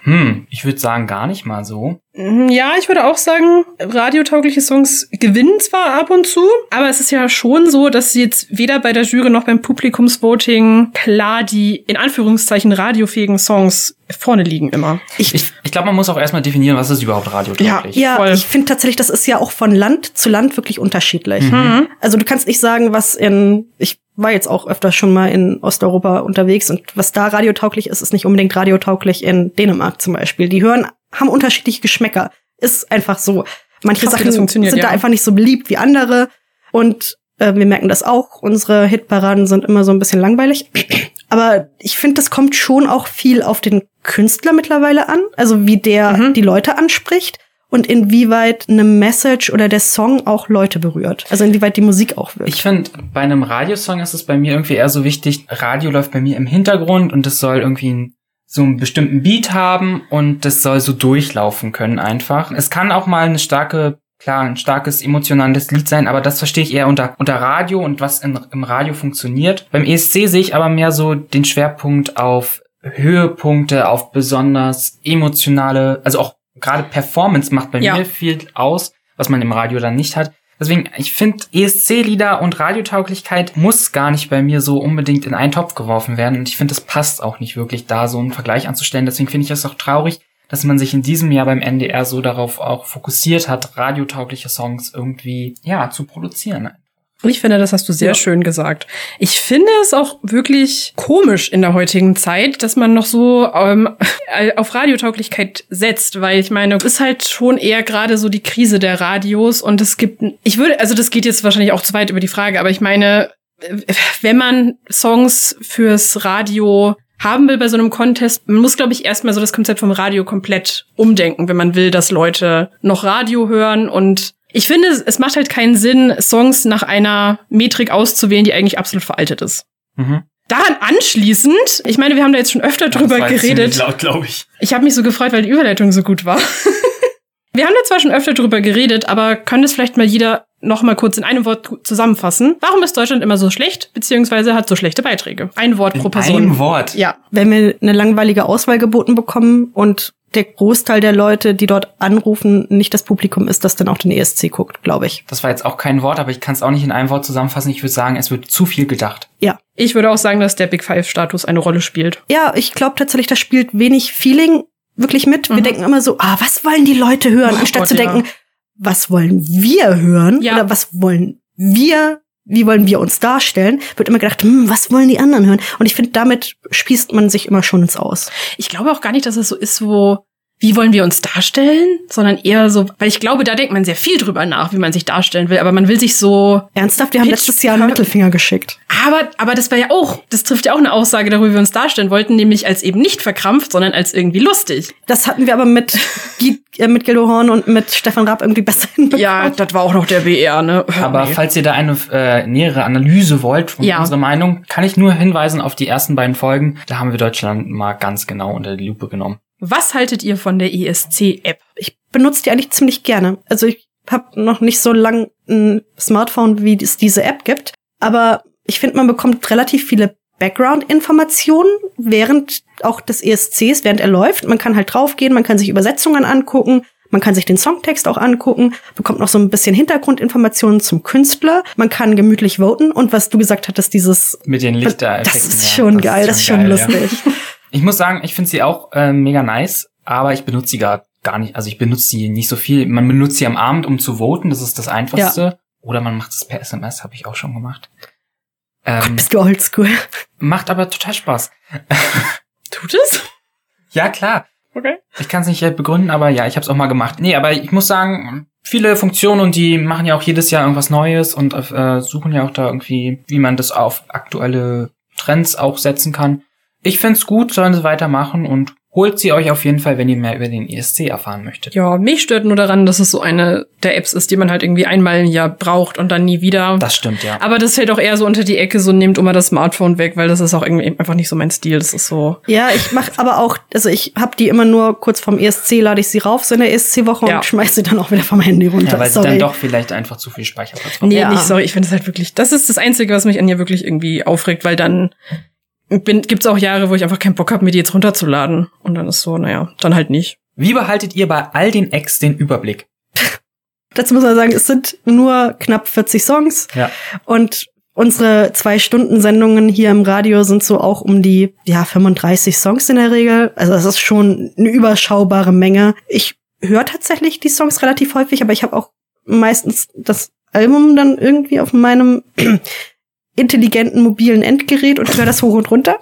S5: Hm, ich würde sagen, gar nicht mal so.
S3: Mhm, Ja, ich würde auch sagen, radiotaugliche Songs gewinnen zwar ab und zu, aber es ist ja schon so, dass jetzt weder bei der Jury noch beim Publikumsvoting klar die in Anführungszeichen radiofähigen Songs vorne liegen immer.
S5: Ich, ich glaube, man muss auch erstmal definieren, was ist überhaupt radiotauglich.
S4: Ja,
S3: Voll.
S4: ich finde tatsächlich, das ist ja auch von Land zu Land wirklich unterschiedlich.
S3: Mhm.
S4: Also du kannst nicht sagen, was in, ich war jetzt auch öfter schon mal in Osteuropa unterwegs und was da radiotauglich ist, ist nicht unbedingt radiotauglich in Dänemark zum Beispiel. Die hören, haben unterschiedliche Geschmäcker. Ist einfach so. Manche Sachen sind
S3: funktioniert,
S4: da
S3: ja.
S4: einfach nicht so beliebt wie andere und äh, wir merken das auch. Unsere Hitparaden sind immer so ein bisschen langweilig. *clears throat* Aber ich finde, das kommt schon auch viel auf den Künstler mittlerweile an. Also wie der
S3: Mhm.
S4: die Leute anspricht und inwieweit eine Message oder der Song auch Leute berührt. Also inwieweit die Musik auch wirkt.
S5: Ich finde, bei einem Radiosong ist es bei mir irgendwie eher so wichtig, Radio läuft bei mir im Hintergrund und es soll irgendwie ein, so einen bestimmten Beat haben und das soll so durchlaufen können einfach. Es kann auch mal eine starke, klar, ein starkes emotionales Lied sein, aber das verstehe ich eher unter, unter Radio und was in, im Radio funktioniert. Beim ESC sehe ich aber mehr so den Schwerpunkt auf Höhepunkte, auf besonders emotionale, also auch gerade Performance macht bei
S3: Ja.
S5: mir viel aus, was man im Radio dann nicht hat. Deswegen, ich finde, ESC-Lieder und Radiotauglichkeit muss gar nicht bei mir so unbedingt in einen Topf geworfen werden. Und ich finde, es passt auch nicht wirklich, da so einen Vergleich anzustellen. Deswegen finde ich es auch traurig, dass man sich in diesem Jahr beim NDR so darauf auch fokussiert hat, radiotaugliche Songs irgendwie, ja, zu produzieren.
S3: Ich finde, das hast du sehr
S4: Ja.
S3: schön gesagt. Ich finde es auch wirklich komisch in der heutigen Zeit, dass man noch so ähm, *laughs* auf Radiotauglichkeit setzt, weil ich meine, es ist halt schon eher gerade so die Krise der Radios und es gibt, ich würde, also das geht jetzt wahrscheinlich auch zu weit über die Frage, aber ich meine, äh, wenn man Songs fürs Radio haben will bei so einem Contest, man muss, glaube ich, erstmal so das Konzept vom Radio komplett umdenken, wenn man will, dass Leute noch Radio hören und ich finde, es- macht halt keinen Sinn, Songs nach einer Metrik auszuwählen, die eigentlich absolut veraltet ist.
S5: Mhm.
S3: Daran anschließend, ich meine, wir haben da jetzt schon öfter drüber
S5: Das war
S3: geredet.
S5: laut, glaube ich.
S3: Ich habe mich so gefreut, weil die Überleitung so gut war. *laughs* wir haben da zwar schon öfter drüber geredet, aber kann das vielleicht mal jeder noch mal kurz in einem Wort zusammenfassen? Warum ist Deutschland immer so schlecht, beziehungsweise hat so schlechte Beiträge? Ein Wort pro
S5: In
S3: Person.
S5: einem Wort.
S3: Ja.
S4: Wenn wir eine langweilige Auswahl geboten bekommen und der Großteil der Leute, die dort anrufen, nicht das Publikum ist, das dann auch den ESC guckt, glaube ich.
S5: Das war jetzt auch kein Wort, aber ich kann es auch nicht in einem Wort zusammenfassen. Ich würde sagen, es wird zu viel gedacht.
S4: Ja.
S3: Ich würde auch sagen, dass der Big Five-Status eine Rolle spielt.
S4: Ja, ich glaube tatsächlich, das spielt wenig Feeling wirklich mit. Wir
S3: Mhm.
S4: denken immer so, ah, was wollen die Leute hören?
S3: Oh
S4: Anstatt
S3: Gott,
S4: zu
S3: ja.
S4: denken, was wollen wir hören?
S3: Ja.
S4: Oder was wollen wir, wie wollen wir uns darstellen? Wird immer gedacht, hm, was wollen die anderen hören? Und ich finde, damit spießt man sich immer schon ins Aus.
S3: Ich glaube auch gar nicht, dass es so ist, wo wie wollen wir uns darstellen, sondern eher so, weil ich glaube, da denkt man sehr viel drüber nach, wie man sich darstellen will, aber man will sich so
S4: Ernsthaft, wir haben letztes Jahr einen Mittelfinger geschickt.
S3: Aber, aber das war ja auch, das trifft ja auch eine Aussage darüber, wie wir uns darstellen wollten, nämlich als eben nicht verkrampft, sondern als irgendwie lustig.
S4: Das hatten wir aber mit, *laughs* äh, mit Gildo Horn und mit Stefan Raab irgendwie besser hinbekommen.
S3: Ja, das war auch noch der BR, ne?
S5: Aber
S3: Nee.
S5: falls ihr da eine äh, nähere Analyse wollt von
S3: Ja.
S5: unserer Meinung, kann ich nur hinweisen auf die ersten beiden Folgen. Da haben wir Deutschland mal ganz genau unter die Lupe genommen.
S3: Was haltet ihr von der ESC-App?
S4: Ich benutze die eigentlich ziemlich gerne. Also ich habe noch nicht so lang ein Smartphone, wie es diese App gibt. Aber ich finde, man bekommt relativ viele Background-Informationen während auch des ESCs, während er läuft. Man kann halt draufgehen, man kann sich Übersetzungen angucken, man kann sich den Songtext auch angucken, bekommt noch so ein bisschen Hintergrundinformationen zum Künstler. Man kann gemütlich voten und was du gesagt hattest, dieses
S5: Mit den Lichtereffekten.
S4: das ist
S5: ja,
S4: schon geil, das ist schon
S5: geil,
S4: lustig.
S5: Ja. *laughs* Ich muss sagen, ich finde sie auch äh, mega nice, aber ich benutze sie gar, gar nicht. Also ich benutze sie nicht so viel. Man benutzt sie am Abend, um zu voten, das ist das Einfachste. Oder man macht es per SMS, habe ich auch schon gemacht. Ähm,
S4: Bist du oldschool?
S5: macht aber total Spaß. *laughs*
S3: Tut es?
S5: Ja, klar.
S3: Okay.
S5: Ich kann es nicht äh, begründen, aber ja, ich habe es auch mal gemacht. Nee, aber ich muss sagen, viele Funktionen und die machen ja auch jedes Jahr irgendwas Neues und äh, suchen ja auch da irgendwie, wie man das auf aktuelle Trends auch setzen kann. Ich find's gut, sollen sie weitermachen und holt sie euch auf jeden Fall, wenn ihr mehr über den ESC erfahren möchtet.
S3: Ja, mich stört nur daran, dass es so eine der Apps ist, die man halt irgendwie einmal im Jahr braucht und dann nie wieder.
S5: Das stimmt, ja.
S3: aber das fällt auch eher so unter die Ecke, so nehmt immer das Smartphone weg, weil das ist auch irgendwie einfach nicht so mein Stil. Das ist so.
S4: Ja, ich mach aber auch, also ich habe die immer nur kurz vorm ESC, lade ich sie rauf, so in der ESC-Woche
S3: Ja.
S4: und schmeiß sie dann auch wieder vom Handy runter.
S5: Ja, weil sie
S4: Sorry.
S5: dann doch vielleicht einfach zu viel Speicherplatz haben.
S3: Nee,
S4: Ja.
S3: nicht, sorry, ich finde es halt wirklich, das ist das Einzige, was mich an ihr wirklich irgendwie aufregt, weil dann bin, gibt's auch Jahre, wo ich einfach keinen Bock habe, mir die jetzt runterzuladen. Und dann ist so, naja, dann halt nicht.
S5: Wie behaltet ihr bei all den Acts den Überblick?
S4: Dazu muss man sagen, es sind nur knapp 40 Songs
S5: Ja.
S4: und unsere zwei Stunden Sendungen hier im Radio sind so auch um die ja 35 Songs in der Regel. Also das ist schon eine überschaubare Menge. Ich höre tatsächlich die Songs relativ häufig, aber ich habe auch meistens das Album dann irgendwie auf meinem intelligenten mobilen Endgerät und höre das hoch und runter.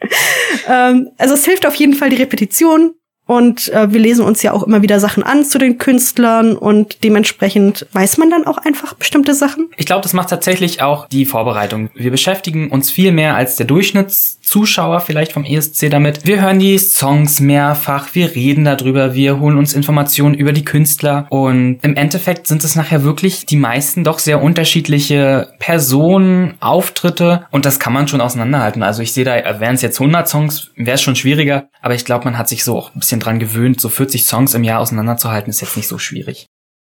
S4: *laughs* ähm, also es hilft auf jeden Fall die Repetition. Und äh, wir lesen uns ja auch immer wieder Sachen an zu den Künstlern und dementsprechend weiß man dann auch einfach bestimmte Sachen.
S5: Ich glaube, das macht tatsächlich auch die Vorbereitung. Wir beschäftigen uns viel mehr als der Durchschnittszuschauer vielleicht vom ESC damit. Wir hören die Songs mehrfach, wir reden darüber, wir holen uns Informationen über die Künstler und im Endeffekt sind es nachher wirklich die meisten doch sehr unterschiedliche Personen, Auftritte und das kann man schon auseinanderhalten. Also ich sehe da, wären es jetzt 100 Songs, wäre es schon schwieriger, aber ich glaube, man hat sich so auch ein bisschen dran gewöhnt, so 40 Songs im Jahr auseinanderzuhalten, ist jetzt nicht so schwierig.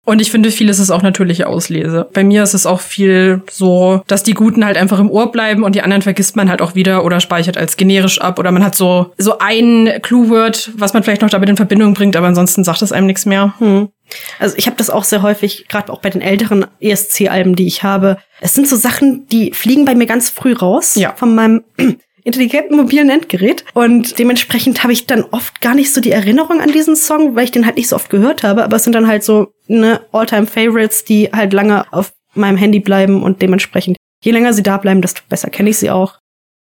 S3: Und ich finde, vieles ist auch natürliche Auslese. Bei mir ist es auch viel so, dass die Guten halt einfach im Ohr bleiben und die anderen vergisst man halt auch wieder oder speichert als generisch ab oder man hat so, so ein Clue-Word, was man vielleicht noch damit in Verbindung bringt, aber ansonsten sagt es einem nichts mehr.
S4: Hm. Also ich habe das auch sehr häufig, gerade auch bei den älteren ESC-Alben, die ich habe. Es sind so Sachen, die fliegen bei mir ganz früh raus
S3: Ja.
S4: von meinem intelligenten mobilen Endgerät. Und dementsprechend habe ich dann oft gar nicht so die Erinnerung an diesen Song, weil ich den halt nicht so oft gehört habe. Aber es sind dann halt so ne All-Time-Favorites, die halt lange auf meinem Handy bleiben und dementsprechend, je länger sie da bleiben, desto besser kenne ich sie auch.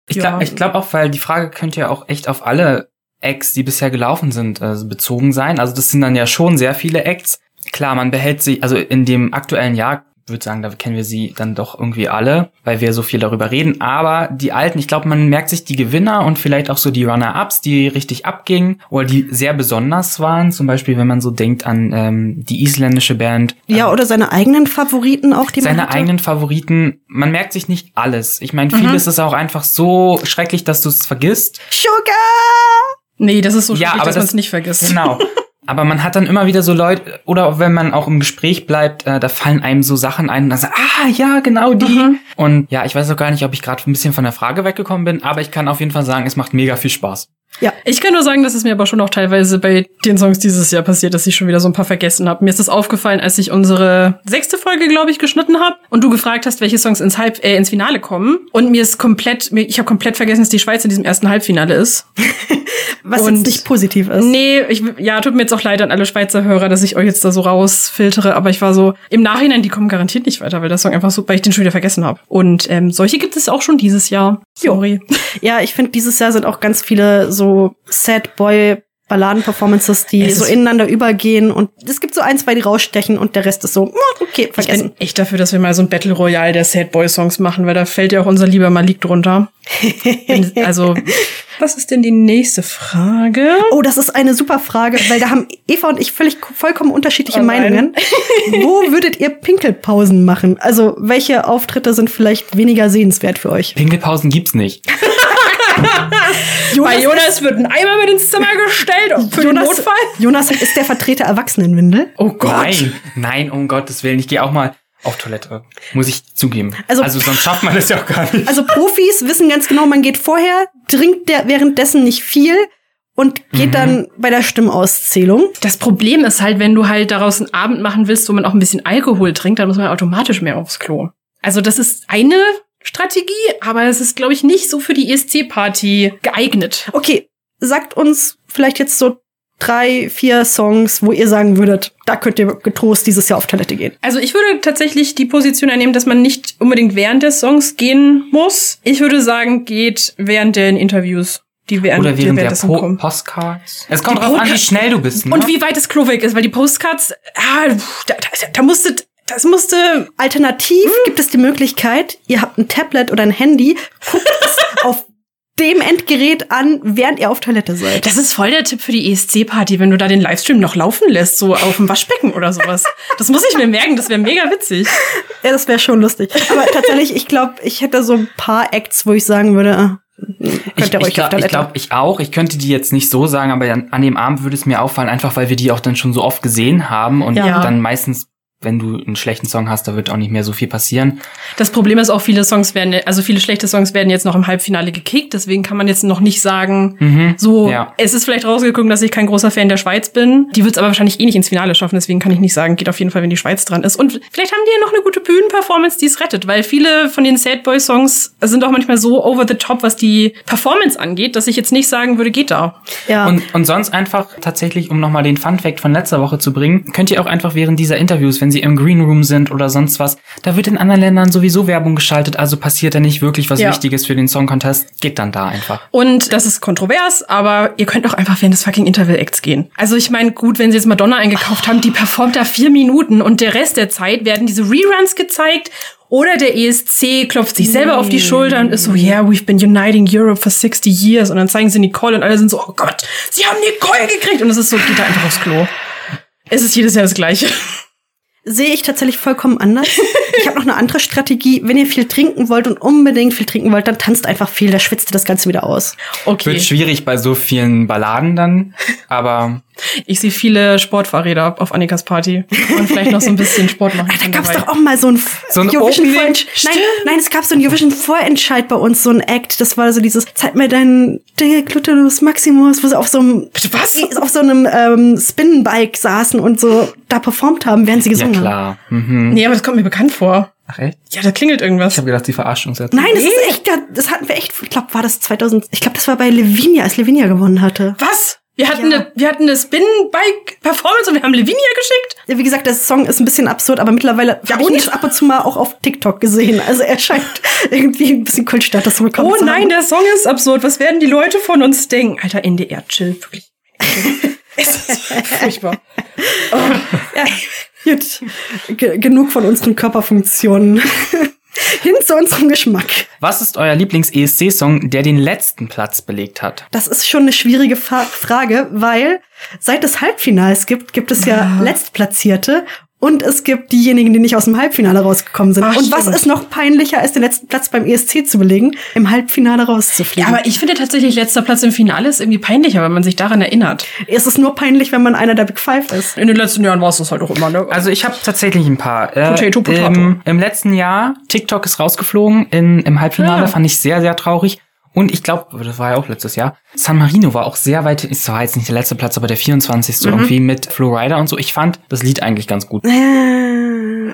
S5: Ich
S3: Ja.
S5: glaube ich glaub auch, weil die Frage könnte ja auch echt auf alle Acts, die bisher gelaufen sind, äh, bezogen sein. Also das sind dann ja schon sehr viele Acts. Klar, man behält sie, also in dem aktuellen Jahr, würde sagen, da kennen wir sie dann doch irgendwie alle, weil wir so viel darüber reden. Aber die alten, ich glaube, man merkt sich die Gewinner und vielleicht auch so die Runner-Ups, die richtig abgingen oder die sehr besonders waren. Zum Beispiel, wenn man so denkt an ähm, die isländische Band.
S4: Ja, oder seine eigenen Favoriten auch, die man
S5: seine eigenen Favoriten. Man merkt sich nicht alles. Ich meine, vieles ist auch einfach so schrecklich, dass du es vergisst.
S4: Sugar!
S3: Nee, das ist so
S5: Ja,
S3: schwierig,
S5: aber
S3: dass man
S5: das-
S3: es nicht vergisst.
S5: Genau. *laughs* Aber man hat dann immer wieder so Leute, oder wenn man auch im Gespräch bleibt, äh, da fallen einem so Sachen ein und dann sagt, ah ja, genau die.
S3: Mhm.
S5: Und ja, ich weiß auch gar nicht, ob ich gerade ein bisschen von der Frage weggekommen bin, aber ich kann auf jeden Fall sagen, es macht mega viel Spaß.
S3: Ich kann nur sagen, dass es mir aber schon auch teilweise bei den Songs dieses Jahr passiert, dass ich schon wieder so ein paar vergessen habe. Mir ist das aufgefallen, als ich unsere sechste Folge, glaube ich, geschnitten habe und du gefragt hast, welche Songs ins Halb äh, ins Finale kommen. Und mir ist komplett, mir, ich habe komplett vergessen, dass die Schweiz in diesem ersten Halbfinale ist. *laughs*
S4: Was
S3: Und-
S4: jetzt nicht positiv ist.
S3: Nee, ich, ja, tut mir jetzt auch leid an alle Schweizer Hörer, dass ich euch jetzt da so rausfiltere, aber ich war so, im Nachhinein, die kommen garantiert nicht weiter, weil das Song einfach so, weil ich den schon wieder vergessen habe. Und ähm, solche gibt es auch schon dieses Jahr. Sorry.
S4: Ja, ich finde, dieses Jahr sind auch ganz viele so Sad Boy Balladen-Performances, die so ineinander übergehen und es gibt so ein, zwei, die rausstechen und der Rest ist so, "Ah, okay,
S3: Ich
S4: vergessen.
S3: bin echt dafür, dass wir mal so ein Battle Royale der Sad Boy Songs machen, weil da fällt ja auch unser lieber Malik drunter. *laughs* Also, was ist denn die nächste Frage?
S4: Oh, das ist eine super Frage, weil da haben Eva und ich völlig vollkommen unterschiedliche
S3: Oh.
S4: Meinungen. Wo *laughs* würdet ihr Pinkelpausen machen? Also, welche Auftritte sind vielleicht weniger sehenswert für euch?
S5: Pinkelpausen gibt's nicht. *laughs* *laughs*
S3: Bei Jonas wird ein Eimer mit ins Zimmer gestellt für den Notfall.
S4: Jonas ist der Vertreter Erwachsenenwindel.
S3: Oh Gott.
S5: Nein, nein, um Gottes Willen. Ich gehe auch mal auf Toilette. Muss ich zugeben.
S4: Also-
S5: Also, sonst schafft man das ja auch gar nicht.
S4: Also Profis wissen ganz genau, man geht vorher, trinkt der währenddessen nicht viel und geht
S5: Mhm.
S4: dann bei der Stimmauszählung.
S3: Das Problem ist halt, wenn du halt daraus einen Abend machen willst, wo man auch ein bisschen Alkohol trinkt, dann muss man automatisch mehr aufs Klo. Also das ist eine Strategie, aber es ist, glaube ich, nicht so für die ESC-Party geeignet.
S4: Okay, sagt uns vielleicht jetzt so drei, vier Songs, wo ihr sagen würdet, da könnt ihr getrost dieses Jahr auf Toilette gehen.
S3: Also ich würde tatsächlich die Position einnehmen, dass man nicht unbedingt während des Songs gehen muss. Ich würde sagen, geht während den Interviews, die während,
S5: Oder
S3: die
S5: während der po
S3: kommen.
S5: Postcards. Es kommt
S3: Die
S5: drauf an, wie
S3: Podcast-
S5: schnell du bist. Ne?
S3: Und wie weit das Klo weg ist, weil die Postcards, ah, da, da, da musste, das musste
S4: Alternativ
S3: Hm.
S4: gibt es die Möglichkeit, ihr habt ein Tablet oder ein Handy, guckt es *laughs* auf dem Endgerät an, während ihr auf Toilette seid.
S3: Das ist voll der Tipp für die ESC-Party, wenn du da den Livestream noch laufen lässt, so auf dem Waschbecken oder sowas. Das muss ich mir merken, das wäre mega witzig.
S4: Ja, das wäre schon lustig. Aber tatsächlich, ich glaube, ich hätte so ein paar Acts, wo ich sagen würde, ah, könnt
S5: Ich,
S4: ihr
S5: ich glaube, ich, glaub, ich auch. Ich könnte die jetzt nicht so sagen, aber an, an dem Abend würde es mir auffallen, einfach weil wir die auch dann schon so oft gesehen haben und
S3: Ja.
S5: dann meistens, wenn du einen schlechten Song hast, da wird auch nicht mehr so viel passieren.
S3: Das Problem ist auch, viele Songs werden, also viele schlechte Songs werden jetzt noch im Halbfinale gekickt, deswegen kann man jetzt noch nicht sagen,
S5: Mhm.
S3: so,
S5: Ja.
S3: es ist vielleicht rausgekommen, dass ich kein großer Fan der Schweiz bin. Die wird es aber wahrscheinlich eh nicht ins Finale schaffen, deswegen kann ich nicht sagen, geht auf jeden Fall, wenn die Schweiz dran ist. Und vielleicht haben die ja noch eine gute Bühnenperformance, die es rettet, weil viele von den Sad Boy Songs sind auch manchmal so over the top, was die Performance angeht, dass ich jetzt nicht sagen würde, geht da.
S4: ja.
S5: Und, und sonst einfach tatsächlich, um nochmal den Fun Fact von letzter Woche zu bringen, könnt ihr auch einfach während dieser Interviews, wenn sie im Green Room sind oder sonst was, da wird in anderen Ländern sowieso Werbung geschaltet, also passiert da nicht wirklich was
S3: Ja.
S5: Wichtiges für den Song Contest, geht dann da einfach.
S3: Und das ist kontrovers, aber ihr könnt auch einfach während des fucking Interval Acts gehen. Also ich meine, gut, wenn sie jetzt Madonna eingekauft haben, die performt da vier Minuten und der Rest der Zeit werden diese Reruns gezeigt oder der ESC klopft sich selber auf die Schulter und ist so, yeah, we've been uniting Europe for 60 years. Und dann zeigen sie Nicole und alle sind so, oh Gott, sie haben Nicole gekriegt. Und es ist so, geht da einfach aufs Klo. Es ist jedes Jahr das Gleiche.
S4: Sehe ich tatsächlich vollkommen anders. *laughs* Ich habe noch eine andere Strategie. Wenn ihr viel trinken wollt und unbedingt viel trinken wollt, dann tanzt einfach viel, da schwitzt ihr das Ganze wieder aus.
S3: Okay.
S5: Wird schwierig bei so vielen Balladen dann, aber
S3: Ich sehe viele Sportfahrräder auf Annikas Party. Und vielleicht noch so ein bisschen Sport machen. *laughs*
S4: Da gab's
S3: dabei.
S4: doch auch mal so ein,
S5: So ein
S4: Eurovision. Nein, nein, es gab so ein Eurovision Vorentscheid bei uns, so ein Act. Das war so dieses, zeig mir deinen Dinge Gluteus Maximus, wo sie auf so einem,
S3: was?
S4: auf so einem ähm, Spinnenbike saßen und so da performt haben, während sie
S5: ja
S4: gesungen haben.
S5: klar. Mhm.
S3: Nee, aber das kommt mir bekannt vor.
S5: Ach echt?
S3: Ja, da klingelt irgendwas.
S5: Ich habe gedacht, sie verarscht uns jetzt.
S4: Nein, das ist echt, das hatten wir echt, ich glaube, war das 2000, ich glaube, das war bei Lavinia, als Lavinia gewonnen hatte.
S3: Was? Wir hatten,
S4: Ja.
S3: eine, wir hatten eine Spin-Bike-Performance und wir haben Lavinia geschickt.
S4: Ja, wie gesagt, der Song ist ein bisschen absurd, aber mittlerweile habe ich ihn ab und zu mal auch auf TikTok gesehen. Also er scheint *laughs* irgendwie ein bisschen Kultstatus bekommen
S3: Oh
S4: zu
S3: nein, der Song ist absurd. Was werden die Leute von uns denken? Alter, NDR, chill, wirklich. *laughs* es ist furchtbar.
S4: Ja, gut. Ge genug von unseren Körperfunktionen. Hin zu unserem Geschmack.
S5: Was ist euer Lieblings-ESC-Song, der den letzten Platz belegt hat?
S4: Das ist schon eine schwierige Fa Frage, weil seit es Halbfinals gibt, gibt es ja Letztplatzierte und es gibt diejenigen, die nicht aus dem Halbfinale rausgekommen sind.
S3: Ach,
S4: und was
S3: stimmt.
S4: ist noch peinlicher, als den letzten Platz beim ESC zu belegen, im Halbfinale
S3: Ja,
S4: rauszufliegen?
S3: aber ich finde tatsächlich, letzter Platz im Finale ist irgendwie peinlicher, wenn man sich daran erinnert.
S4: es ist nur peinlich, wenn man einer der Big Five ist.
S3: In den letzten Jahren war es das halt auch immer, ne?
S5: Also ich habe tatsächlich ein paar. Äh,
S3: Potato, Potato.
S5: Im, Im letzten Jahr, TikTok ist rausgeflogen in, im Halbfinale,
S3: Ja.
S5: fand ich sehr, sehr traurig. Und ich glaube, das war ja auch letztes Jahr, San Marino war auch sehr weit, es war jetzt nicht der letzte Platz, aber der 24.
S3: Mhm.
S5: irgendwie mit Flowrider und so. Ich fand das Lied eigentlich ganz gut.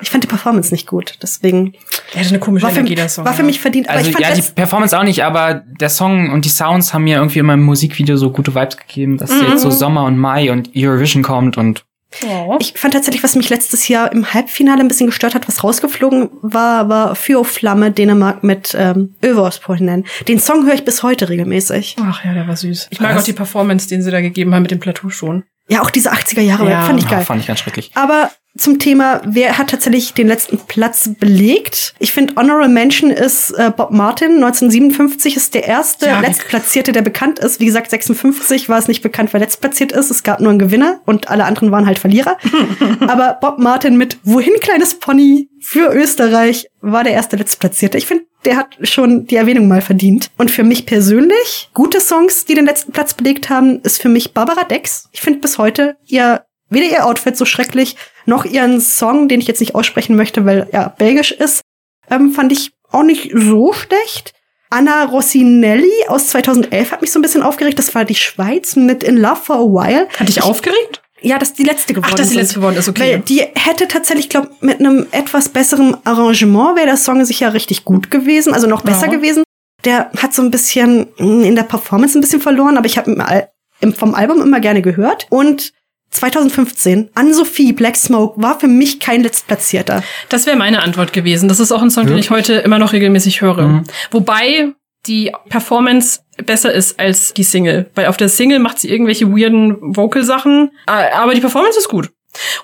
S4: Ich fand die Performance nicht gut, deswegen
S3: Der hatte eine komische
S4: war für,
S3: Energie, der Song.
S4: war für mich verdient. Aber
S5: Also
S4: ich fand
S5: ja, die Performance auch nicht, aber der Song und die Sounds haben mir irgendwie immer im Musikvideo so gute Vibes gegeben, dass
S3: Mhm.
S5: jetzt so Sommer und Mai und Eurovision kommt und
S3: Oh.
S4: Ich fand tatsächlich, was mich letztes Jahr im Halbfinale ein bisschen gestört hat, was rausgeflogen war, war Für Flamme Dänemark mit ähm, Överspornen. Den Song höre ich bis heute regelmäßig.
S3: Ach ja, der war süß. Ich mag
S5: Was?
S3: auch die Performance, den sie da gegeben haben mit dem Plateau schon.
S4: Ja, auch diese 80er Jahre,
S3: Ja.
S4: fand ich geil.
S5: fand ich ganz schrecklich.
S4: Aber zum Thema, wer hat tatsächlich den letzten Platz belegt? Ich finde, Honorable Mention ist äh, Bob Martin. 1957 ist der erste
S3: Ja,
S4: Letztplatzierte, der bekannt ist. Wie gesagt, 56 war es nicht bekannt, wer letztplatziert ist. Es gab nur einen Gewinner und alle anderen waren halt Verlierer. *laughs* Aber Bob Martin mit Wohin, kleines Pony für Österreich war der erste Letztplatzierte. Ich finde, der hat schon die Erwähnung mal verdient. Und für mich persönlich, gute Songs, die den letzten Platz belegt haben, ist für mich Barbara Dex. Ich finde bis heute ihr, weder ihr Outfit so schrecklich, noch ihren Song, den ich jetzt nicht aussprechen möchte, weil er belgisch ist, ähm, fand ich auch nicht so schlecht. Anna Rossinelli aus 2011 hat mich so ein bisschen aufgeregt. Das war die Schweiz mit In Love for a While.
S3: Hat dich aufgeregt?
S4: Ja, das ist die letzte geworden.
S3: Ach, dass die letzte geworden ist, okay.
S4: Weil die hätte tatsächlich, glaube mit einem etwas besseren Arrangement wäre der Song sicher richtig gut gewesen, also noch besser
S3: Ja.
S4: gewesen. Der hat so ein bisschen mh, in der Performance ein bisschen verloren, aber ich habe vom Album immer gerne gehört. Und 2015, Anne-Sophie Black Smoke war für mich kein Letztplatzierter.
S3: Das wäre meine Antwort gewesen. Das ist auch ein Song, den ich heute immer noch regelmäßig höre.
S5: Mhm.
S3: Wobei die Performance besser ist als die Single. Weil auf der Single macht sie irgendwelche weirden Vocal-Sachen, äh, aber die Performance ist gut.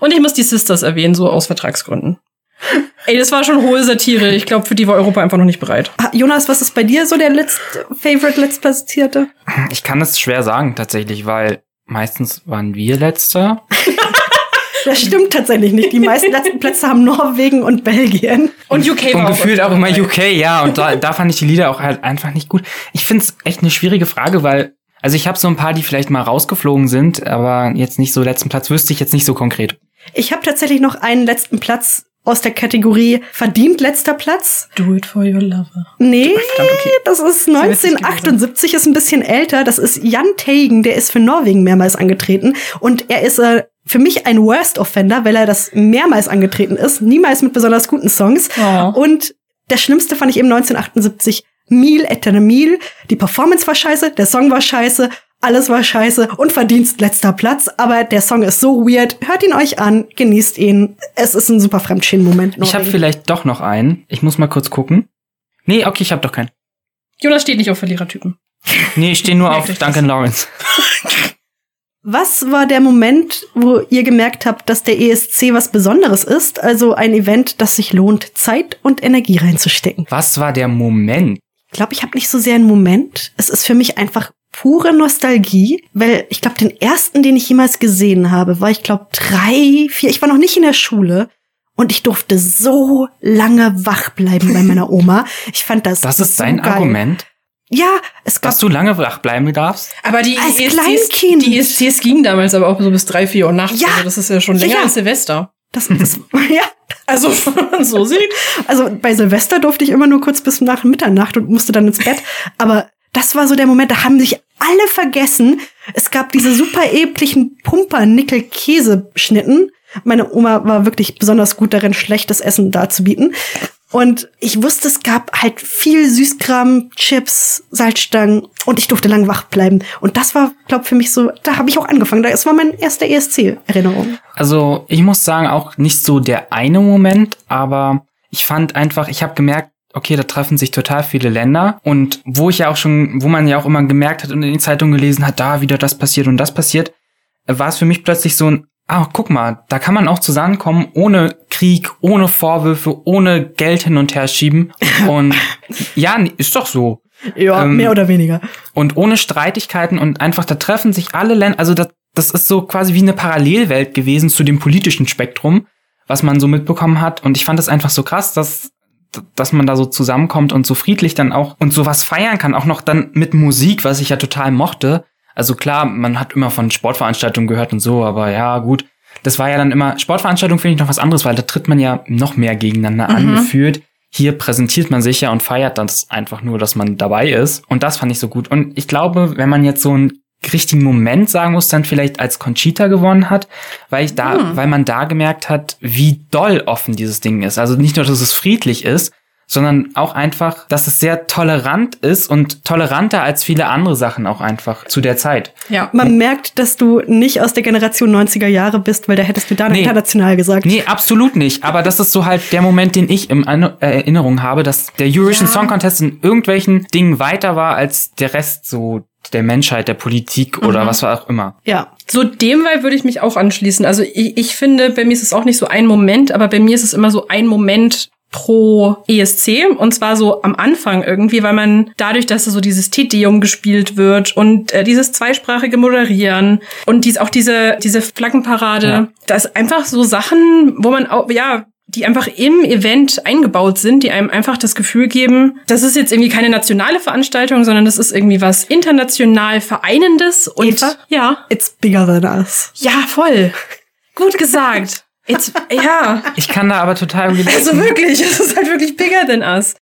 S3: Und ich muss die Sisters erwähnen, so aus Vertragsgründen. *laughs* Ey, das war schon hohe Satire. Ich glaube, für die war Europa einfach noch nicht bereit.
S4: Ah, Jonas, was ist bei dir so der letzt Favorite Letztplatzierte?
S5: Ich kann das schwer sagen tatsächlich, weil meistens waren wir letzter. *laughs*
S4: Das stimmt tatsächlich nicht. Die meisten letzten Plätze haben Norwegen und Belgien.
S3: Und UK
S5: Und
S3: war
S5: gefühlt auch immer
S3: dabei.
S5: UK, ja. Und da, da fand ich die Lieder auch halt einfach nicht gut. Ich find's echt eine schwierige Frage, weil, also ich habe so ein paar, die vielleicht mal rausgeflogen sind, aber jetzt nicht so letzten Platz, wüsste ich jetzt nicht so konkret.
S4: Ich habe tatsächlich noch einen letzten Platz aus der Kategorie verdient letzter Platz.
S3: Do it for your lover.
S4: Nee,
S3: Verdammt, okay.
S4: das ist
S3: Sehr witzig
S4: 1978, ist ein bisschen älter. Das ist Jan Teigen, der ist für Norwegen mehrmals angetreten. Und er ist äh, für mich ein Worst Offender, weil er das mehrmals angetreten ist. Niemals mit besonders guten Songs.
S3: Oh.
S4: Und das Schlimmste fand ich eben 1978. Mil et Mil. Die Performance war scheiße, der Song war scheiße, alles war scheiße und verdienst letzter Platz. Aber der Song ist so weird. Hört ihn euch an, genießt ihn. Es ist ein super Fremdschämen-Moment.
S5: Ich habe vielleicht doch noch einen. Ich muss mal kurz gucken. Nee, okay, ich habe doch keinen.
S3: Jonas steht nicht auf Verlierertypen. *laughs*
S5: Nee, ich stehe nur auf. Duncan Lawrence.
S4: Was war der Moment, wo ihr gemerkt habt, dass der ESC was Besonderes ist? Also ein Event, das sich lohnt, Zeit und Energie reinzustecken.
S5: Was war der Moment?
S4: Ich glaube, ich habe nicht so sehr einen Moment. Es ist für mich einfach pure Nostalgie, weil ich glaube, den ersten, den ich jemals gesehen habe, war ich glaube drei, vier. Ich war noch nicht in der Schule. Und ich durfte so lange wach bleiben bei meiner *laughs* Oma. Ich fand das.
S5: Das ist
S4: so
S5: dein
S4: geil.
S5: Argument,
S4: Ja, es gab
S5: dass du lange wach bleiben darfst?
S3: Aber die
S4: Als Kleinkind.
S3: die ESCs gingen damals aber auch so bis drei, vier Uhr nachts.
S4: Ja.
S3: Also das ist ja schon länger
S4: ja.
S3: als Silvester.
S4: das, das *laughs* ja,
S3: Also, so sieht.
S4: Also bei Silvester durfte ich immer nur kurz bis nach Mitternacht und musste dann ins Bett. Aber das war so der Moment, da haben sich alle vergessen. Es gab diese super ekligen Pumpernickel-Käseschnitten. Meine Oma war wirklich besonders gut darin, schlechtes Essen darzubieten. Und ich wusste, es gab halt viel Süßkram, Chips, Salzstangen und ich durfte lang wach bleiben. Und das war, glaube für mich so, da habe ich auch angefangen. Das war mein erster ESC-Erinnerung.
S5: Also ich muss sagen, auch nicht so der eine Moment, aber ich fand einfach, ich habe gemerkt, okay, da treffen sich total viele Länder und wo ich ja auch schon, wo man ja auch immer gemerkt hat und in den Zeitungen gelesen hat, da wieder das passiert und das passiert, war es für mich plötzlich so ein, ah, guck mal, da kann man auch zusammenkommen, ohne Krieg, ohne Vorwürfe, ohne Geld hin und her schieben. *laughs* Und ja, ist doch so.
S4: Ja,
S5: Ähm,
S4: mehr oder weniger.
S5: Und ohne Streitigkeiten und einfach, da treffen sich alle Länder, also das, das ist so quasi wie eine Parallelwelt gewesen zu dem politischen Spektrum, was man so mitbekommen hat. Und ich fand das einfach so krass, dass dass man da so zusammenkommt und so friedlich dann auch und sowas feiern kann, auch noch dann mit Musik, was ich ja total mochte. Also klar, man hat immer von Sportveranstaltungen gehört und so, aber ja, gut. Das war ja dann immer, Sportveranstaltungen finde ich noch was anderes, weil da tritt man ja noch mehr gegeneinander
S3: Mhm.
S5: angefühlt. Hier präsentiert man sich ja und feiert das einfach nur, dass man dabei ist. Und das fand ich so gut. Und ich glaube, wenn man jetzt so einen richtigen Moment sagen muss, dann vielleicht als Conchita gewonnen hat, weil ich da,
S3: Hm.
S5: weil man da gemerkt hat, wie doll offen dieses Ding ist. Also nicht nur, dass es friedlich ist, sondern auch einfach, dass es sehr tolerant ist und toleranter als viele andere Sachen auch einfach zu der Zeit.
S3: Ja.
S4: Man merkt, dass du nicht aus der Generation 90er Jahre bist, weil da hättest du da
S5: Nee.
S4: international gesagt.
S5: Nee, absolut nicht. Aber das ist so halt der Moment, den ich in äh, Erinnerung habe, dass der Eurovision
S4: Ja.
S5: Song Contest in irgendwelchen Dingen weiter war als der Rest so der Menschheit, der Politik oder was auch immer.
S4: Ja.
S3: So dem Vibe würde ich mich auch anschließen. Also ich, ich finde, bei mir ist es auch nicht so ein Moment, aber bei mir ist es immer so ein Moment pro ESC und zwar so am Anfang irgendwie, weil man dadurch, dass so dieses Tedeum gespielt wird und äh, dieses zweisprachige Moderieren und dies, auch diese diese Flaggenparade,
S5: Ja.
S3: das einfach so Sachen, wo man auch ja die einfach im Event eingebaut sind, die einem einfach das Gefühl geben, das ist jetzt irgendwie keine nationale Veranstaltung, sondern das ist irgendwie was international Vereinendes und
S4: Eva?
S3: ja,
S4: It's bigger than us.
S3: ja, voll. Gut gesagt. Jetzt, ja.
S5: Ich kann da aber total *laughs* relaten.
S3: Also wirklich, es ist halt wirklich bigger than us.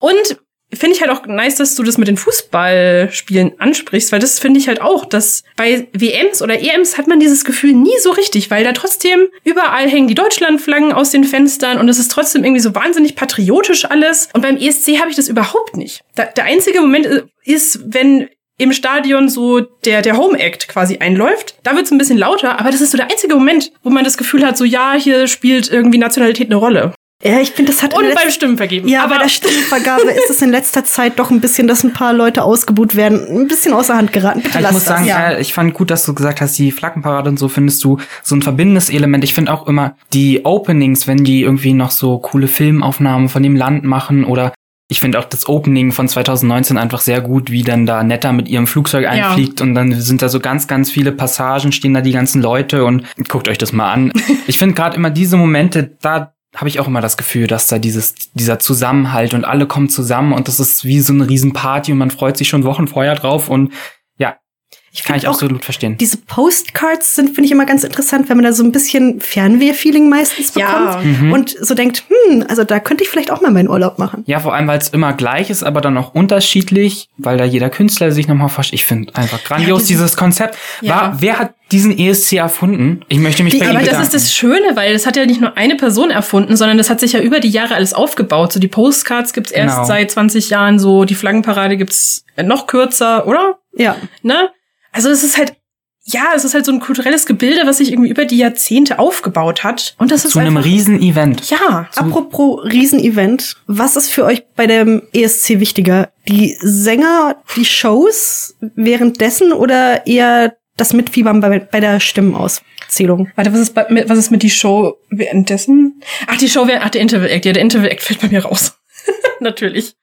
S3: Und finde ich halt auch nice, dass du das mit den Fußballspielen ansprichst, weil das finde ich halt auch, dass bei WMs oder EMs hat man dieses Gefühl nie so richtig, weil da trotzdem überall hängen die Deutschlandflaggen aus den Fenstern und es ist trotzdem irgendwie so wahnsinnig patriotisch alles. Und beim ESC habe ich das überhaupt nicht. Da, der einzige Moment ist, wenn im Stadion so der, der Home Act quasi einläuft. Da wird's ein bisschen lauter, aber das ist so der einzige Moment, wo man das Gefühl hat, so ja, hier spielt irgendwie Nationalität eine Rolle.
S4: Ja, ich finde, das hat
S3: Und
S4: letzter-
S3: beim Stimmenvergeben.
S4: Ja,
S3: aber
S4: bei der Stimmenvergabe ist es in letzter Zeit doch ein bisschen, dass ein paar Leute ausgebuht werden. Ein bisschen außer Hand geraten. Bitte
S5: Ich
S4: lass
S5: muss sagen,
S4: das.
S5: äh, ich fand gut, dass du gesagt hast, die Flaggenparade und so findest du so ein verbindendes Element. Ich finde auch immer die Openings, wenn die irgendwie noch so coole Filmaufnahmen von dem Land machen oder ich finde auch das Opening von 2019 einfach sehr gut, wie dann da Netta mit ihrem Flugzeug einfliegt und dann sind da so ganz, ganz viele Passagen, stehen da die ganzen Leute und guckt euch das mal an. *laughs* ich finde gerade immer diese Momente, da habe ich auch immer das Gefühl, dass da dieses, dieser Zusammenhalt und alle kommen zusammen und das ist wie so eine Riesenparty und man freut sich schon Wochen vorher drauf und
S4: Ich
S5: kann ich
S4: auch
S5: absolut verstehen.
S4: Diese Postcards sind, finde ich, immer ganz interessant, wenn man da so ein bisschen Fernweh-Feeling meistens
S3: Ja.
S4: bekommt
S5: Mhm.
S4: und so denkt, hm, also da könnte ich vielleicht auch mal meinen Urlaub machen.
S5: Ja, vor allem, weil es immer gleich ist, aber dann auch unterschiedlich, weil da jeder Künstler sich nochmal forscht. Ich finde einfach grandios
S3: dieses-
S5: dieses Konzept.
S3: Ja.
S5: War, wer hat diesen ESC erfunden? Ich möchte mich
S4: Die-
S5: bei ihm
S3: Aber das
S5: bedanken.
S3: ist das Schöne, weil das hat ja nicht nur eine Person erfunden, sondern das hat sich ja über die Jahre alles aufgebaut. So die Postcards gibt's erst
S5: Genau.
S3: seit 20 Jahren, so die Flaggenparade gibt's noch kürzer, oder?
S4: Ja.
S3: Ne? Also es ist halt, ja, es ist halt so ein kulturelles Gebilde, was sich irgendwie über die Jahrzehnte aufgebaut hat. Und das ist
S5: Zu einem Riesen-Event.
S3: Ja,
S4: Apropos Riesenevent, was ist für euch bei dem ESC wichtiger? Die Sänger, die Shows währenddessen oder eher das Mitfiebern bei, bei der Stimmenauszählung?
S3: Warte, was ist, bei, mit, was ist mit die Show währenddessen? Ach, die Show während, ach, der Interval Act. Ja, der Interval Act fällt bei mir raus. *laughs* Natürlich.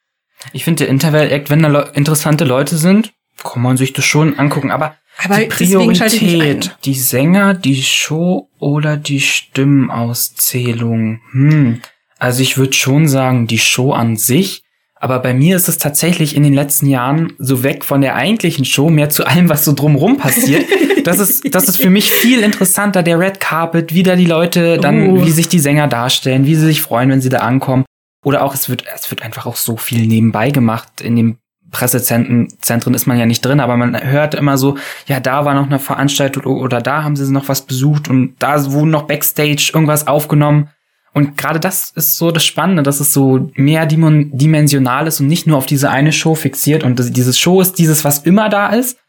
S5: Ich finde der Interval Act, wenn da Le interessante Leute sind, kann man sich das schon angucken. Aber,
S3: Aber
S5: die Priorität, die Sänger, die Show oder die Stimmenauszählung. Hm. Also ich würde schon sagen, die Show an sich. Aber bei mir ist es tatsächlich in den letzten Jahren so weg von der eigentlichen Show, mehr zu allem, was so drumrum passiert. Das ist, das ist für mich viel interessanter, der Red Carpet, wie da die Leute dann,
S3: Uh.
S5: wie sich die Sänger darstellen, wie sie sich freuen, wenn sie da ankommen. Oder auch, es wird, es wird einfach auch so viel nebenbei gemacht. In den Pressezentren Zentren ist man ja nicht drin, aber man hört immer so, ja, da war noch eine Veranstaltung oder da haben sie noch was besucht und da wurden noch Backstage irgendwas aufgenommen. Und gerade das ist so das Spannende, dass es so mehr dimensional ist und nicht nur auf diese eine Show fixiert. Und das, dieses Show ist dieses, was immer da ist.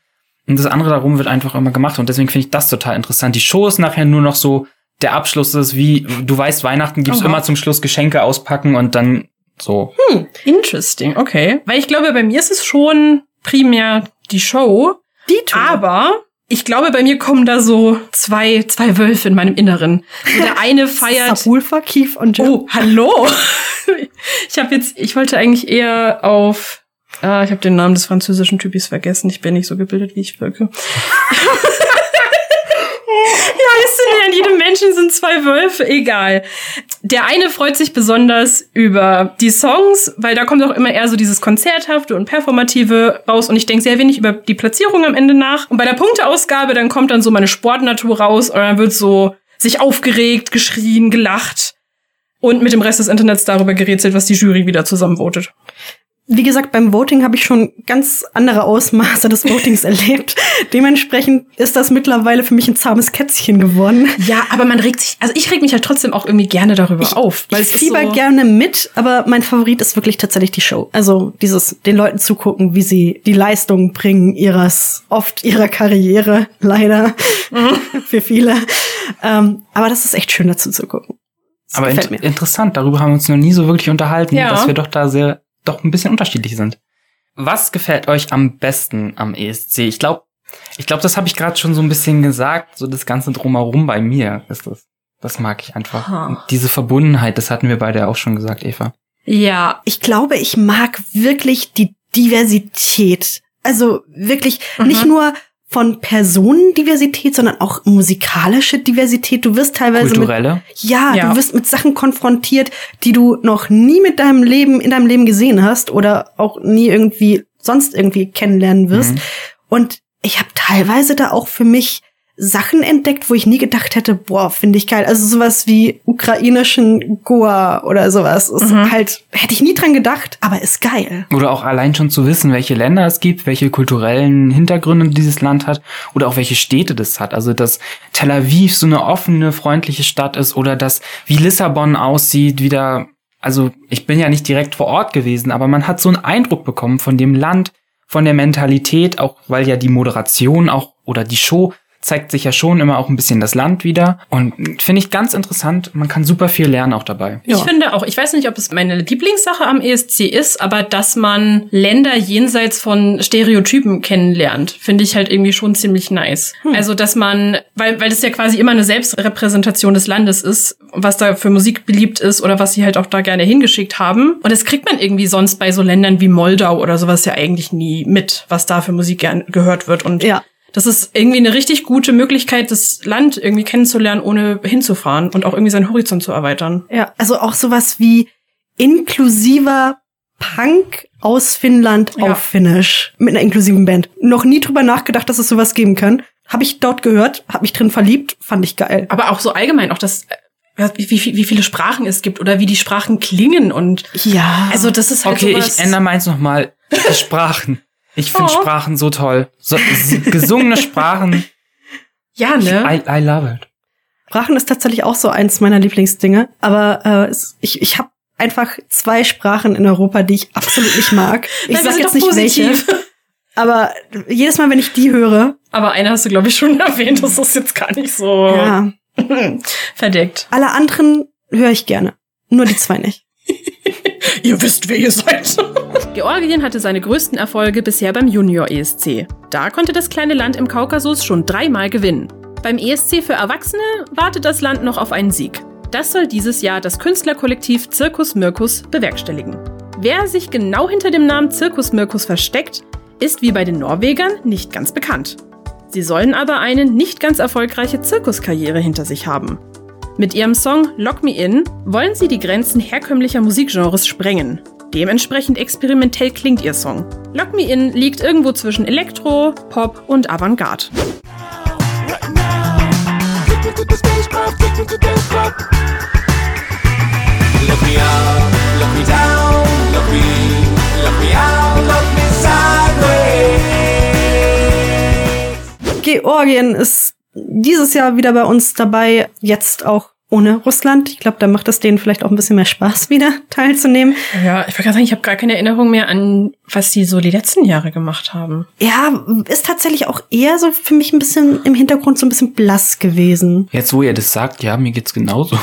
S5: Und das andere darum wird einfach immer gemacht. Und deswegen finde ich das total interessant. Die Show ist nachher nur noch so, der Abschluss ist wie, du weißt, Weihnachten gibt's
S3: Aha.
S5: immer zum Schluss Geschenke auspacken und dann so.
S3: Hm, interesting, okay. Weil ich glaube, bei mir ist es schon primär die Show.
S4: Die Tour.
S3: Aber ich glaube, bei mir kommen da so zwei, zwei Wölfe in meinem Inneren. So der eine *laughs* feiert.
S4: Sapulfa, Keith und Jim.
S3: Oh, hallo. *laughs* Ich habe jetzt, ich wollte eigentlich eher auf. Ah, ich habe den Namen des französischen Typis vergessen. Ich bin nicht so gebildet, wie ich wirke. *laughs* In jedem Menschen sind zwei Wölfe, egal. Der eine freut sich besonders über die Songs, weil da kommt auch immer eher so dieses Konzerthafte und Performative raus und ich denke sehr wenig über die Platzierung am Ende nach. Und bei der Punkteausgabe, dann kommt dann so meine Sportnatur raus und dann wird so sich aufgeregt, geschrien, gelacht und mit dem Rest des Internets darüber gerätselt, was die Jury wieder zusammenvotet.
S4: Wie gesagt, beim Voting habe ich schon ganz andere Ausmaße des Votings *laughs* erlebt. Dementsprechend ist das mittlerweile für mich ein zahmes Kätzchen geworden.
S3: Ja, aber man regt sich, also ich reg mich halt trotzdem auch irgendwie gerne darüber auf.
S4: Weil ich fieber
S3: so-
S4: gerne mit, aber mein Favorit ist wirklich tatsächlich die Show. Also dieses, den Leuten zugucken, wie sie die Leistungen bringen ihres, oft ihrer Karriere, leider, *laughs* für viele. Ähm, aber das ist echt schön dazu zu gucken. Das
S5: Aber int
S4: mir.
S5: interessant, darüber haben wir uns noch nie so wirklich unterhalten,
S3: Ja.
S5: dass wir doch da sehr, doch ein bisschen unterschiedlich sind. Was gefällt euch am besten am ESC? Ich glaube, ich glaube, das habe ich gerade schon so ein bisschen gesagt, so das ganze drumherum bei mir ist das. Das mag ich einfach. Und diese Verbundenheit, das hatten wir beide auch schon gesagt, Eva.
S3: Ja,
S4: Ich glaube, ich mag wirklich die Diversität. Also wirklich
S3: Mhm.
S4: nicht nur von Personendiversität, sondern auch musikalische Diversität. Du wirst teilweise mit
S5: Kulturelle.
S4: Ja,
S3: Ja.
S4: du wirst mit Sachen konfrontiert, die du noch nie mit deinem Leben, in deinem Leben gesehen hast oder auch nie irgendwie sonst irgendwie kennenlernen wirst.
S5: Mhm.
S4: Und ich habe teilweise da auch für mich Sachen entdeckt, wo ich nie gedacht hätte, boah, finde ich geil. Also sowas wie ukrainischen Goa oder sowas. Ist
S3: Mhm.
S4: halt, hätte ich nie dran gedacht, aber ist geil.
S5: Oder auch allein schon zu wissen, welche Länder es gibt, welche kulturellen Hintergründe dieses Land hat oder auch welche Städte das hat. Also, dass Tel Aviv so eine offene, freundliche Stadt ist oder dass wie Lissabon aussieht, wieder, also ich bin ja nicht direkt vor Ort gewesen, aber man hat so einen Eindruck bekommen von dem Land, von der Mentalität, auch weil ja die Moderation auch oder die Show zeigt sich ja schon immer auch ein bisschen das Land wieder. Und finde ich ganz interessant. Man kann super viel lernen auch dabei.
S3: Ich finde auch, ich weiß nicht, ob es meine Lieblingssache am ESC ist, aber dass man Länder jenseits von Stereotypen kennenlernt, finde ich halt irgendwie schon ziemlich nice. Also, dass man, weil, weil das ja quasi immer eine Selbstrepräsentation des Landes ist, was da für Musik beliebt ist oder was sie halt auch da gerne hingeschickt haben. Und das kriegt man irgendwie sonst bei so Ländern wie Moldau oder sowas ja eigentlich nie mit, was da für Musik gern gehört wird. Und
S4: Ja.
S3: Das ist irgendwie eine richtig gute Möglichkeit, das Land irgendwie kennenzulernen, ohne hinzufahren und auch irgendwie seinen Horizont zu erweitern.
S4: Ja, also auch sowas wie inklusiver Punk aus Finnland
S3: Ja.
S4: auf Finnisch mit einer inklusiven Band. Noch nie drüber nachgedacht, dass es sowas geben kann. Habe ich dort gehört, habe mich drin verliebt, fand ich geil.
S3: Aber auch so allgemein, auch das, äh, wie, wie, wie viele Sprachen es gibt oder wie die Sprachen klingen und
S4: Ja.
S3: also das ist halt
S5: Okay,
S3: sowas.
S5: ich ändere meins nochmal. Die Sprachen. Ich finde
S3: Oh.
S5: Sprachen so toll. So, gesungene Sprachen. *laughs*
S3: Ja, ne?
S5: I, I love it.
S4: Sprachen ist tatsächlich auch so eins meiner Lieblingsdinge. Aber äh, ich, ich habe einfach zwei Sprachen in Europa, die ich absolut nicht mag. Ich
S3: Nein,
S4: sag jetzt
S3: doch
S4: nicht welche.
S3: positiv.
S4: Aber jedes Mal, wenn ich die höre,
S3: Aber eine hast du, glaube ich, schon *laughs* erwähnt. Das ist jetzt gar nicht so
S4: ja, *clears throat*
S3: verdeckt.
S4: alle anderen höre ich gerne. Nur die zwei nicht. *laughs*
S3: Ihr wisst, wer ihr seid. Georgien hatte seine größten Erfolge bisher beim Junior ESC. Da konnte das kleine Land im Kaukasus schon dreimal gewinnen. Beim ESC für Erwachsene wartet das Land noch auf einen Sieg. Das soll dieses Jahr das Künstlerkollektiv Zirkus Mirkus bewerkstelligen. Wer sich genau hinter dem Namen Zirkus Mirkus versteckt, ist wie bei den Norwegern nicht ganz bekannt. Sie sollen aber eine nicht ganz erfolgreiche Zirkuskarriere hinter sich haben. Mit ihrem Song Lock Me In wollen sie die Grenzen herkömmlicher Musikgenres sprengen. Dementsprechend experimentell klingt ihr Song. Lock Me In liegt irgendwo zwischen Elektro, Pop und Avantgarde.
S4: Georgien ist dieses Jahr wieder bei uns dabei. Jetzt auch ohne Russland. Ich glaube, da macht es denen vielleicht auch ein bisschen mehr Spaß, *laughs* wieder teilzunehmen.
S3: Ja, ich wollte gerade sagen, ich habe gar keine Erinnerung mehr an, was die so die letzten Jahre gemacht haben.
S4: Ja, ist tatsächlich auch eher so für mich ein bisschen im Hintergrund so ein bisschen blass gewesen.
S5: Jetzt, wo ihr das sagt, ja, mir geht's genauso.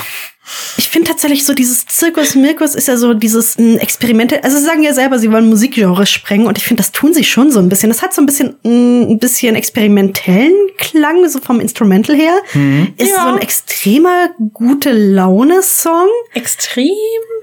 S4: Ich finde tatsächlich so dieses Zirkus Mirkus ist ja so dieses ein Experimente. Also sie sagen ja selber, sie wollen Musikgenre sprengen und ich finde, das tun sie schon so ein bisschen. Das hat so ein bisschen mm, ein bisschen experimentellen Klang so vom Instrumental her. Ist
S3: Ja.
S4: so ein extremer gute Laune Song.
S3: Extrem?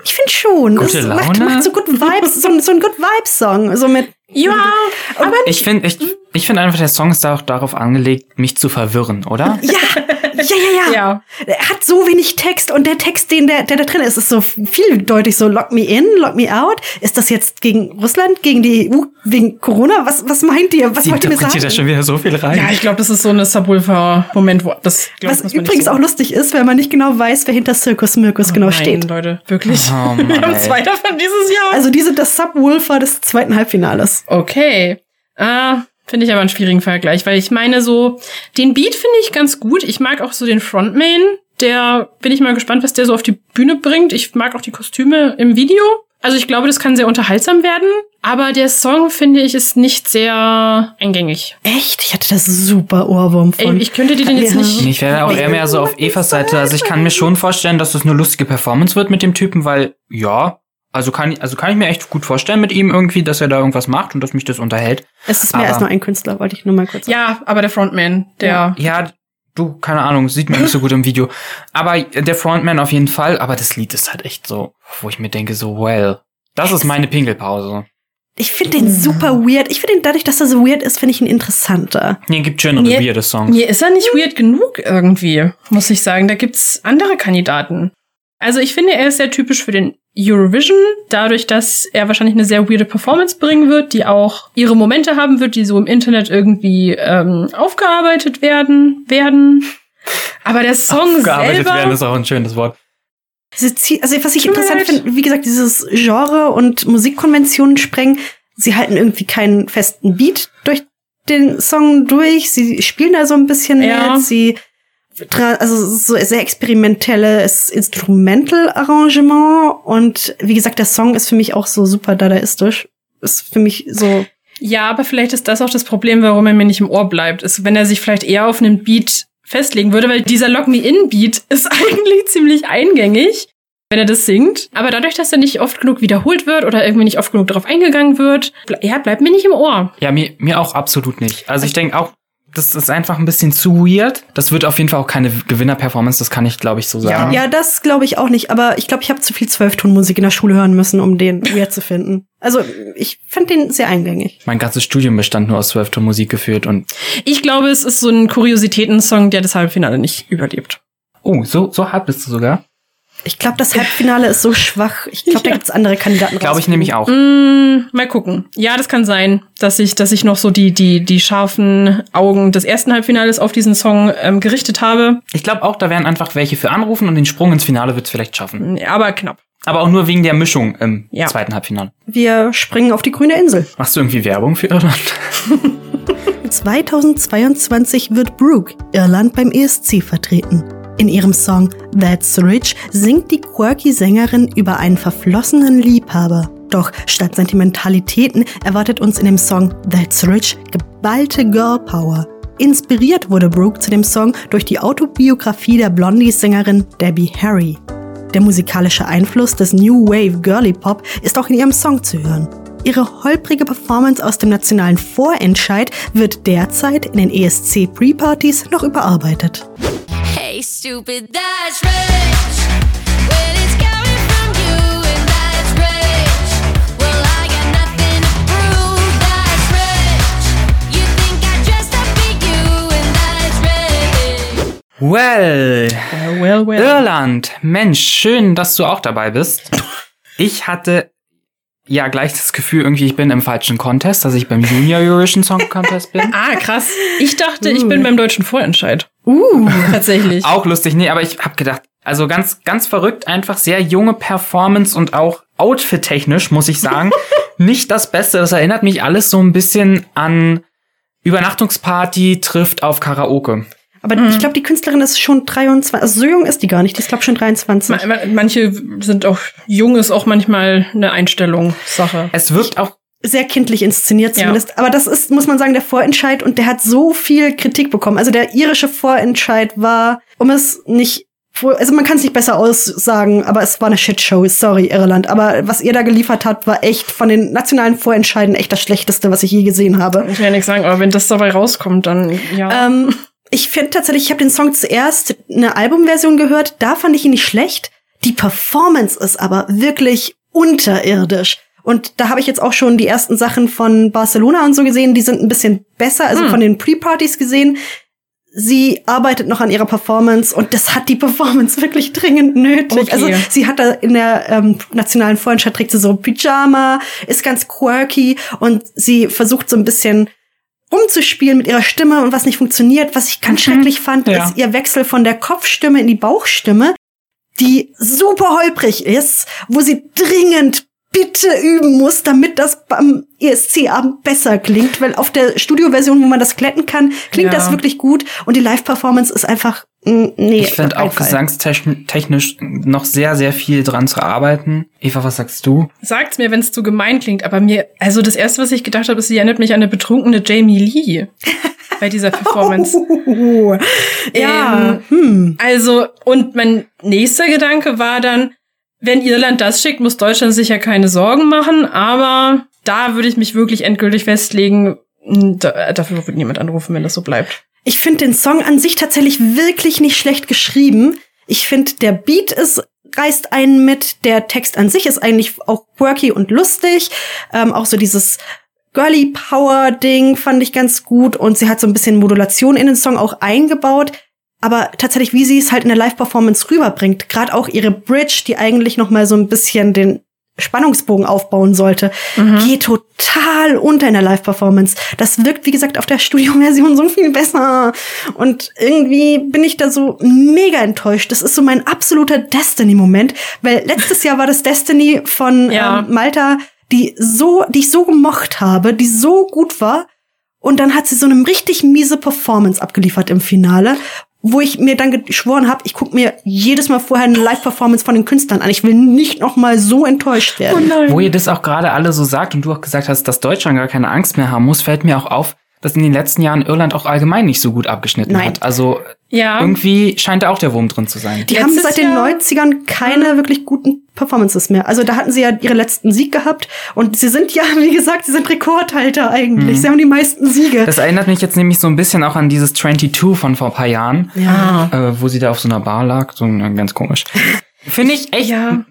S4: Ich finde schon.
S5: Gute
S4: es Macht,
S5: Laune?
S4: macht so gut Vibes, so, ein- so ein Good Vibes Song, so mit
S3: Ja, aber
S5: Ich finde ich, ich find einfach, der Song ist auch darauf angelegt, mich zu verwirren, oder?
S4: ja, *laughs* ja, ja, ja.
S3: ja.
S4: Er hat so wenig Text und der Text, den der, der da drin ist, ist so vieldeutig so lock me in, lock me out. Ist das jetzt gegen Russland, gegen die EU, wegen Corona? Was, was meint ihr? Was
S5: Die
S4: wollt ihr mir
S5: interpretiert da
S4: sagen?
S5: schon wieder so viel rein.
S3: Ja, ich glaube, das ist so eine Subwoofer-Moment, wo das glaub,
S4: Was übrigens
S3: so-
S4: auch lustig ist, wenn man nicht genau weiß, wer hinter Circus Mirkus genau
S3: Nein,
S4: steht.
S3: Leute, wirklich.
S5: Oh *laughs*
S3: Wir
S5: Mann,
S3: haben
S5: ey.
S3: zwei davon dieses Jahr.
S4: Also die sind das Subwoofer des zweiten Halbfinales.
S3: Okay. Ah, finde ich aber einen schwierigen Vergleich, weil ich meine so, den Beat finde ich ganz gut. Ich mag auch so den Frontman. Der bin ich mal gespannt, was der so auf die Bühne bringt. Ich mag auch die Kostüme im Video. Also ich glaube, das kann sehr unterhaltsam werden. Aber der Song, finde ich, ist nicht sehr eingängig.
S4: Echt? Ich hatte das super Ohrwurm
S3: Ey,
S4: von.
S3: ich könnte dir den jetzt
S4: Ja.
S3: nicht.
S5: Ich wäre auch eher mehr so auf Evas Seite. Also ich kann mir schon vorstellen, dass das eine lustige Performance wird mit dem Typen, weil, ja, also kann, also kann ich mir echt gut vorstellen mit ihm irgendwie, dass er da irgendwas macht und dass mich das unterhält.
S4: Es ist mehr
S5: Aber-
S4: als nur ein Künstler, wollte ich nur mal kurz sagen.
S3: Ja, aber der Frontman, der.
S5: Ja, du, keine Ahnung, sieht man nicht so gut im Video. Aber der Frontman auf jeden Fall, aber das Lied ist halt echt so, wo ich mir denke, so, well, das ist meine Pinkelpause.
S4: Ich finde den super weird. Ich finde ihn dadurch, dass er so weird ist, finde ich ihn interessanter.
S5: Nee, gibt schönere
S3: Mir-
S5: weirde Songs.
S3: Mir ist er nicht weird genug irgendwie, muss ich sagen. Da gibt's andere Kandidaten. Also ich finde, er ist sehr typisch für den Eurovision, dadurch, dass er wahrscheinlich eine sehr weirde Performance bringen wird, die auch ihre Momente haben wird, die so im Internet irgendwie ähm, aufgearbeitet werden werden. Aber der Song
S5: Gearbeitet
S3: selber,
S5: werden ist auch ein schönes Wort.
S4: Also was ich interessant finde, wie gesagt, dieses Genre und Musikkonventionen sprengen. Sie halten irgendwie keinen festen Beat durch den Song durch. Sie spielen da so ein bisschen
S3: Ja.
S4: mit. Sie also so sehr experimentelles Instrumental-Arrangement und wie gesagt, der Song ist für mich auch so super dadaistisch. Ist für mich so
S3: ja, aber vielleicht ist das auch das Problem, warum er mir nicht im Ohr bleibt, ist, wenn er sich vielleicht eher auf einen Beat festlegen würde, weil dieser Lock Me In Beat ist *laughs* eigentlich ziemlich eingängig, wenn er das singt. Aber dadurch, dass er nicht oft genug wiederholt wird oder irgendwie nicht oft genug darauf eingegangen wird, ble ja, bleibt mir nicht im Ohr.
S5: Ja, mir, mir auch absolut nicht. Also ich denke auch, das ist einfach ein bisschen zu weird. Das wird auf jeden Fall auch keine Gewinner-Performance, das kann ich, glaube ich, so sagen.
S4: Ja, das glaube ich auch nicht, aber ich glaube, ich habe zu viel Zwölftonmusik in der Schule hören müssen, um den weird zu finden. Also, ich fand den sehr eingängig.
S5: Mein ganzes Studium bestand nur aus zwölfton Musik geführt und
S3: Ich glaube, es ist so ein Kuriositätensong, der das Halbfinale nicht überlebt.
S5: oh, so so hart bist du sogar.
S4: Ich glaube, das Halbfinale ist so schwach. Ich glaube, da
S3: Ja.
S4: gibt's andere Kandidaten.
S5: Glaube ich nämlich auch.
S3: Mm, mal gucken. Ja, das kann sein, dass ich, dass ich noch so die, die, die scharfen Augen des ersten Halbfinales auf diesen Song ähm, gerichtet habe.
S5: Ich glaube auch, da werden einfach welche für anrufen und den Sprung ins Finale wird's vielleicht schaffen.
S3: Aber knapp.
S5: Aber auch nur wegen der Mischung im
S3: Ja.
S5: zweiten Halbfinale.
S4: Wir springen auf die grüne Insel.
S5: Machst du irgendwie Werbung für Irland? *laughs*
S4: 2022 wird Brooke Irland beim ESC vertreten. In ihrem Song That's Rich singt die quirky Sängerin über einen verflossenen Liebhaber. Doch statt Sentimentalitäten erwartet uns in dem Song That's Rich geballte Girl Power. Inspiriert wurde Brooke zu dem Song durch die Autobiografie der Blondie-Sängerin Debbie Harry. Der musikalische Einfluss des New Wave Girly Pop ist auch in ihrem Song zu hören. Ihre holprige Performance aus dem nationalen Vorentscheid wird derzeit in den ESC Pre-Partys noch überarbeitet.
S2: Hey, stupid, that's rich. When it's coming from you, and that's rich. Well, I got nothing to prove, that's rich. You think I dressed up for you, and that's rich.
S5: Well,
S3: well, well.
S5: Irland. Mensch, schön, dass du auch dabei bist. Ich hatte ja gleich das Gefühl, irgendwie ich bin im falschen Contest, dass ich beim Junior Eurovision Song Contest bin. *laughs*
S3: Ah, krass. Ich dachte, ich bin beim deutschen Vorentscheid.
S4: Uh, *laughs*
S3: Tatsächlich.
S5: Auch lustig, nee, aber ich hab gedacht, also ganz, ganz verrückt, einfach sehr junge Performance und auch outfit-technisch, muss ich sagen, *laughs* nicht das Beste. Das erinnert mich alles so ein bisschen an Übernachtungsparty trifft auf Karaoke.
S4: Aber ich glaube, die Künstlerin ist schon 23, also so jung ist die gar nicht, die ist glaube schon 23.
S3: Ma- ma- Manche sind auch, jung ist auch manchmal eine Einstellungssache.
S5: Es wirkt auch
S4: sehr kindlich inszeniert
S3: Ja.
S4: zumindest. Aber das ist, muss man sagen, der Vorentscheid und der hat so viel Kritik bekommen. Also der irische Vorentscheid war, um es nicht, also man kann es nicht besser aussagen, aber es war eine Shitshow. Sorry, Irland. Aber was ihr da geliefert habt, war echt von den nationalen Vorentscheiden echt das Schlechteste, was ich je gesehen habe.
S3: Ich will ja nichts sagen, aber wenn das dabei rauskommt, dann ja.
S4: Ähm, *laughs* ich finde tatsächlich, ich habe den Song zuerst eine Albumversion gehört, da fand ich ihn nicht schlecht. Die Performance ist aber wirklich unterirdisch. Und da habe ich jetzt auch schon die ersten Sachen von Barcelona und so gesehen, die sind ein bisschen besser, also von den Pre-Partys gesehen. Sie arbeitet noch an ihrer Performance und das hat die Performance wirklich dringend nötig.
S3: Okay.
S4: Also sie hat da in der ähm, nationalen Vorentscheid trägt sie so Pyjama, ist ganz quirky und sie versucht so ein bisschen rumzuspielen mit ihrer Stimme und was nicht funktioniert. Was ich ganz schrecklich fand,
S5: Ja.
S4: ist ihr Wechsel von der Kopfstimme in die Bauchstimme, die super holprig ist, wo sie dringend bitte üben muss, damit das beim ESC-Abend besser klingt, weil auf der Studioversion, wo man das glätten kann, klingt
S3: Ja.
S4: das wirklich gut und die Live-Performance ist einfach, nee.
S5: Ich finde auch gesangstechnisch noch sehr, sehr viel dran zu arbeiten. Eva, was sagst du?
S3: Sagt's mir, wenn es zu gemein klingt, aber mir, also das erste, was ich gedacht habe, ist, sie erinnert mich an eine betrunkene Jamie Lee bei dieser *laughs* Performance.
S4: Oh, ja, hm.
S3: Also, und mein nächster Gedanke war dann, wenn Irland das schickt, muss Deutschland sich ja keine Sorgen machen, aber da würde ich mich wirklich endgültig festlegen, da, dafür wird niemand anrufen, wenn das so bleibt.
S4: Ich finde den Song an sich tatsächlich wirklich nicht schlecht geschrieben. Ich finde, der Beat ist reißt einen mit. Der Text an sich ist eigentlich auch quirky und lustig. Ähm, auch so dieses Girly Power Ding fand ich ganz gut und sie hat so ein bisschen Modulation in den Song auch eingebaut. Aber tatsächlich, wie sie es halt in der Live-Performance rüberbringt, gerade auch ihre Bridge, die eigentlich noch mal so ein bisschen den Spannungsbogen aufbauen sollte, geht total unter in der Live-Performance. Das wirkt, wie gesagt, auf der Studioversion so viel besser. Und irgendwie bin ich da so mega enttäuscht. Das ist so mein absoluter Destiny-Moment, weil letztes Jahr war das Destiny von *laughs*
S3: Ja.
S4: ähm, Malta, die so, die ich so gemocht habe, die so gut war. Und dann hat sie so eine richtig miese Performance abgeliefert im Finale, wo ich mir dann geschworen habe, ich gucke mir jedes Mal vorher eine Live-Performance von den Künstlern an. Ich will nicht noch mal so enttäuscht werden.
S5: Wo ihr das auch gerade alle so sagt und du auch gesagt hast, dass Deutschland gar keine Angst mehr haben muss, fällt mir auch auf, dass in den letzten Jahren Irland auch allgemein nicht so gut abgeschnitten
S4: Nein.
S5: hat. Also
S3: Ja.
S5: irgendwie scheint da auch der Wurm drin zu sein.
S4: Die haben
S3: Letztes
S4: seit den
S3: Jahr-
S4: 90ern keine wirklich guten Performances mehr. Also da hatten sie ja ihre letzten Sieg gehabt und sie sind ja, *laughs* wie gesagt, sie sind Rekordhalter eigentlich. Sie haben die meisten Siege.
S5: Das erinnert mich jetzt nämlich so ein bisschen auch an dieses 22 von vor ein paar Jahren,
S4: ja.
S5: äh, wo sie da auf so einer Bar lag. So äh, ganz komisch. *laughs* Finde ich echt,
S3: Ja.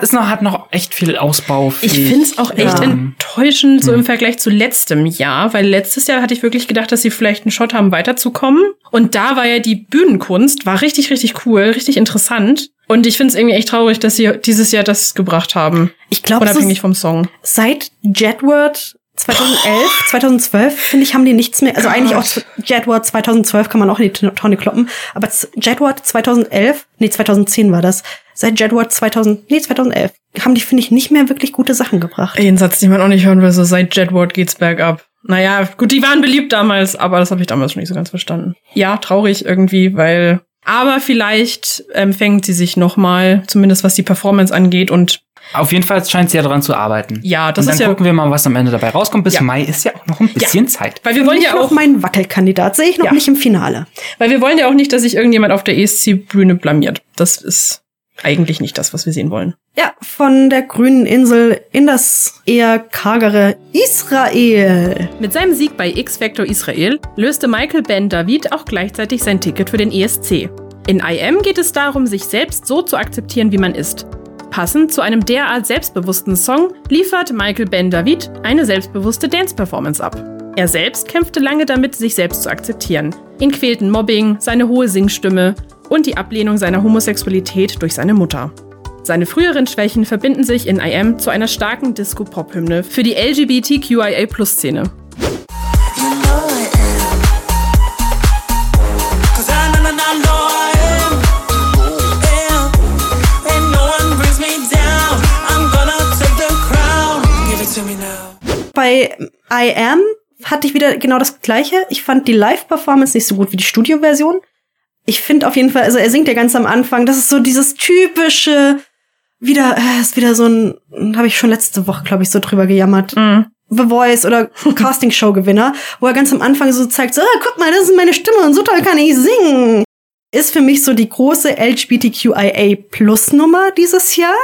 S5: Ist noch, hat noch echt viel Ausbau.
S3: Ich finde es auch echt
S4: Ja.
S3: enttäuschend, so im Vergleich zu letztem Jahr, weil letztes Jahr hatte ich wirklich gedacht, dass sie vielleicht einen Shot haben, weiterzukommen. Und da war ja die Bühnenkunst, war richtig, richtig cool, richtig interessant. Und ich finde es irgendwie echt traurig, dass sie dieses Jahr das gebracht haben.
S4: Ich glaube,
S3: Unabhängig vom Song.
S4: seit Jedward 2011, 2012, finde ich, haben die nichts mehr. Also eigentlich auch Jedward 2012 kann man auch in die Tonne kloppen. Aber Jedward 2011, nee, 2010 war das. Seit Jedward 2000, nee, 2011 haben die, finde ich, nicht mehr wirklich gute Sachen gebracht.
S3: Den Satz, den man auch nicht hören will, so seit Jedward geht's bergab. Naja, gut, die waren beliebt damals, aber das habe ich damals schon nicht so ganz verstanden. Ja, traurig irgendwie, weil. Aber vielleicht ähm, fängt sie sich noch mal, zumindest was die Performance angeht. Und
S5: Auf jeden Fall scheint sie ja daran zu arbeiten.
S3: Ja, das
S5: und dann
S3: ist ja-
S5: gucken wir mal, was am Ende dabei rauskommt. Bis
S3: Ja.
S5: Mai ist ja auch noch ein bisschen Zeit.
S3: weil wir wollen ja
S4: noch
S3: auch,
S4: mein Wackelkandidat, sehe ich noch
S3: Ja.
S4: nicht im Finale.
S3: weil wir wollen ja auch nicht, dass sich irgendjemand auf der ESC-Bühne blamiert. Das ist eigentlich nicht das, was wir sehen wollen.
S4: Ja, von der grünen Insel in das eher kargere Israel.
S3: Mit seinem Sieg bei X Factor Israel löste Michael Ben David auch gleichzeitig sein Ticket für den ESC. In IM geht es darum, sich selbst so zu akzeptieren, wie man ist. Passend zu einem derart selbstbewussten Song liefert Michael Ben David eine selbstbewusste Dance-Performance ab. Er selbst kämpfte lange damit, sich selbst zu akzeptieren. Ihn quälten Mobbing, seine hohe Singstimme und die Ablehnung seiner Homosexualität durch seine Mutter. Seine früheren Schwächen verbinden sich in IM zu einer starken Disco-Pop-Hymne für die LGBTQIA-Plus-Szene.
S6: I I am.
S4: Bei I Am hatte ich wieder genau das Gleiche. Ich fand die Live-Performance nicht so gut wie die Studio-Version. Ich finde auf jeden Fall, also er singt ja ganz am Anfang, das ist so dieses typische, wieder, äh, ist wieder so ein, habe ich schon letzte Woche, glaube ich, so drüber gejammert.
S3: Mhm.
S4: The Voice oder *laughs* Casting-Show-Gewinner, wo er ganz am Anfang so zeigt, so, ah, guck mal, das ist meine Stimme und so toll kann ich singen. Ist für mich so die große LGBTQIA-Plus-Nummer dieses Jahr.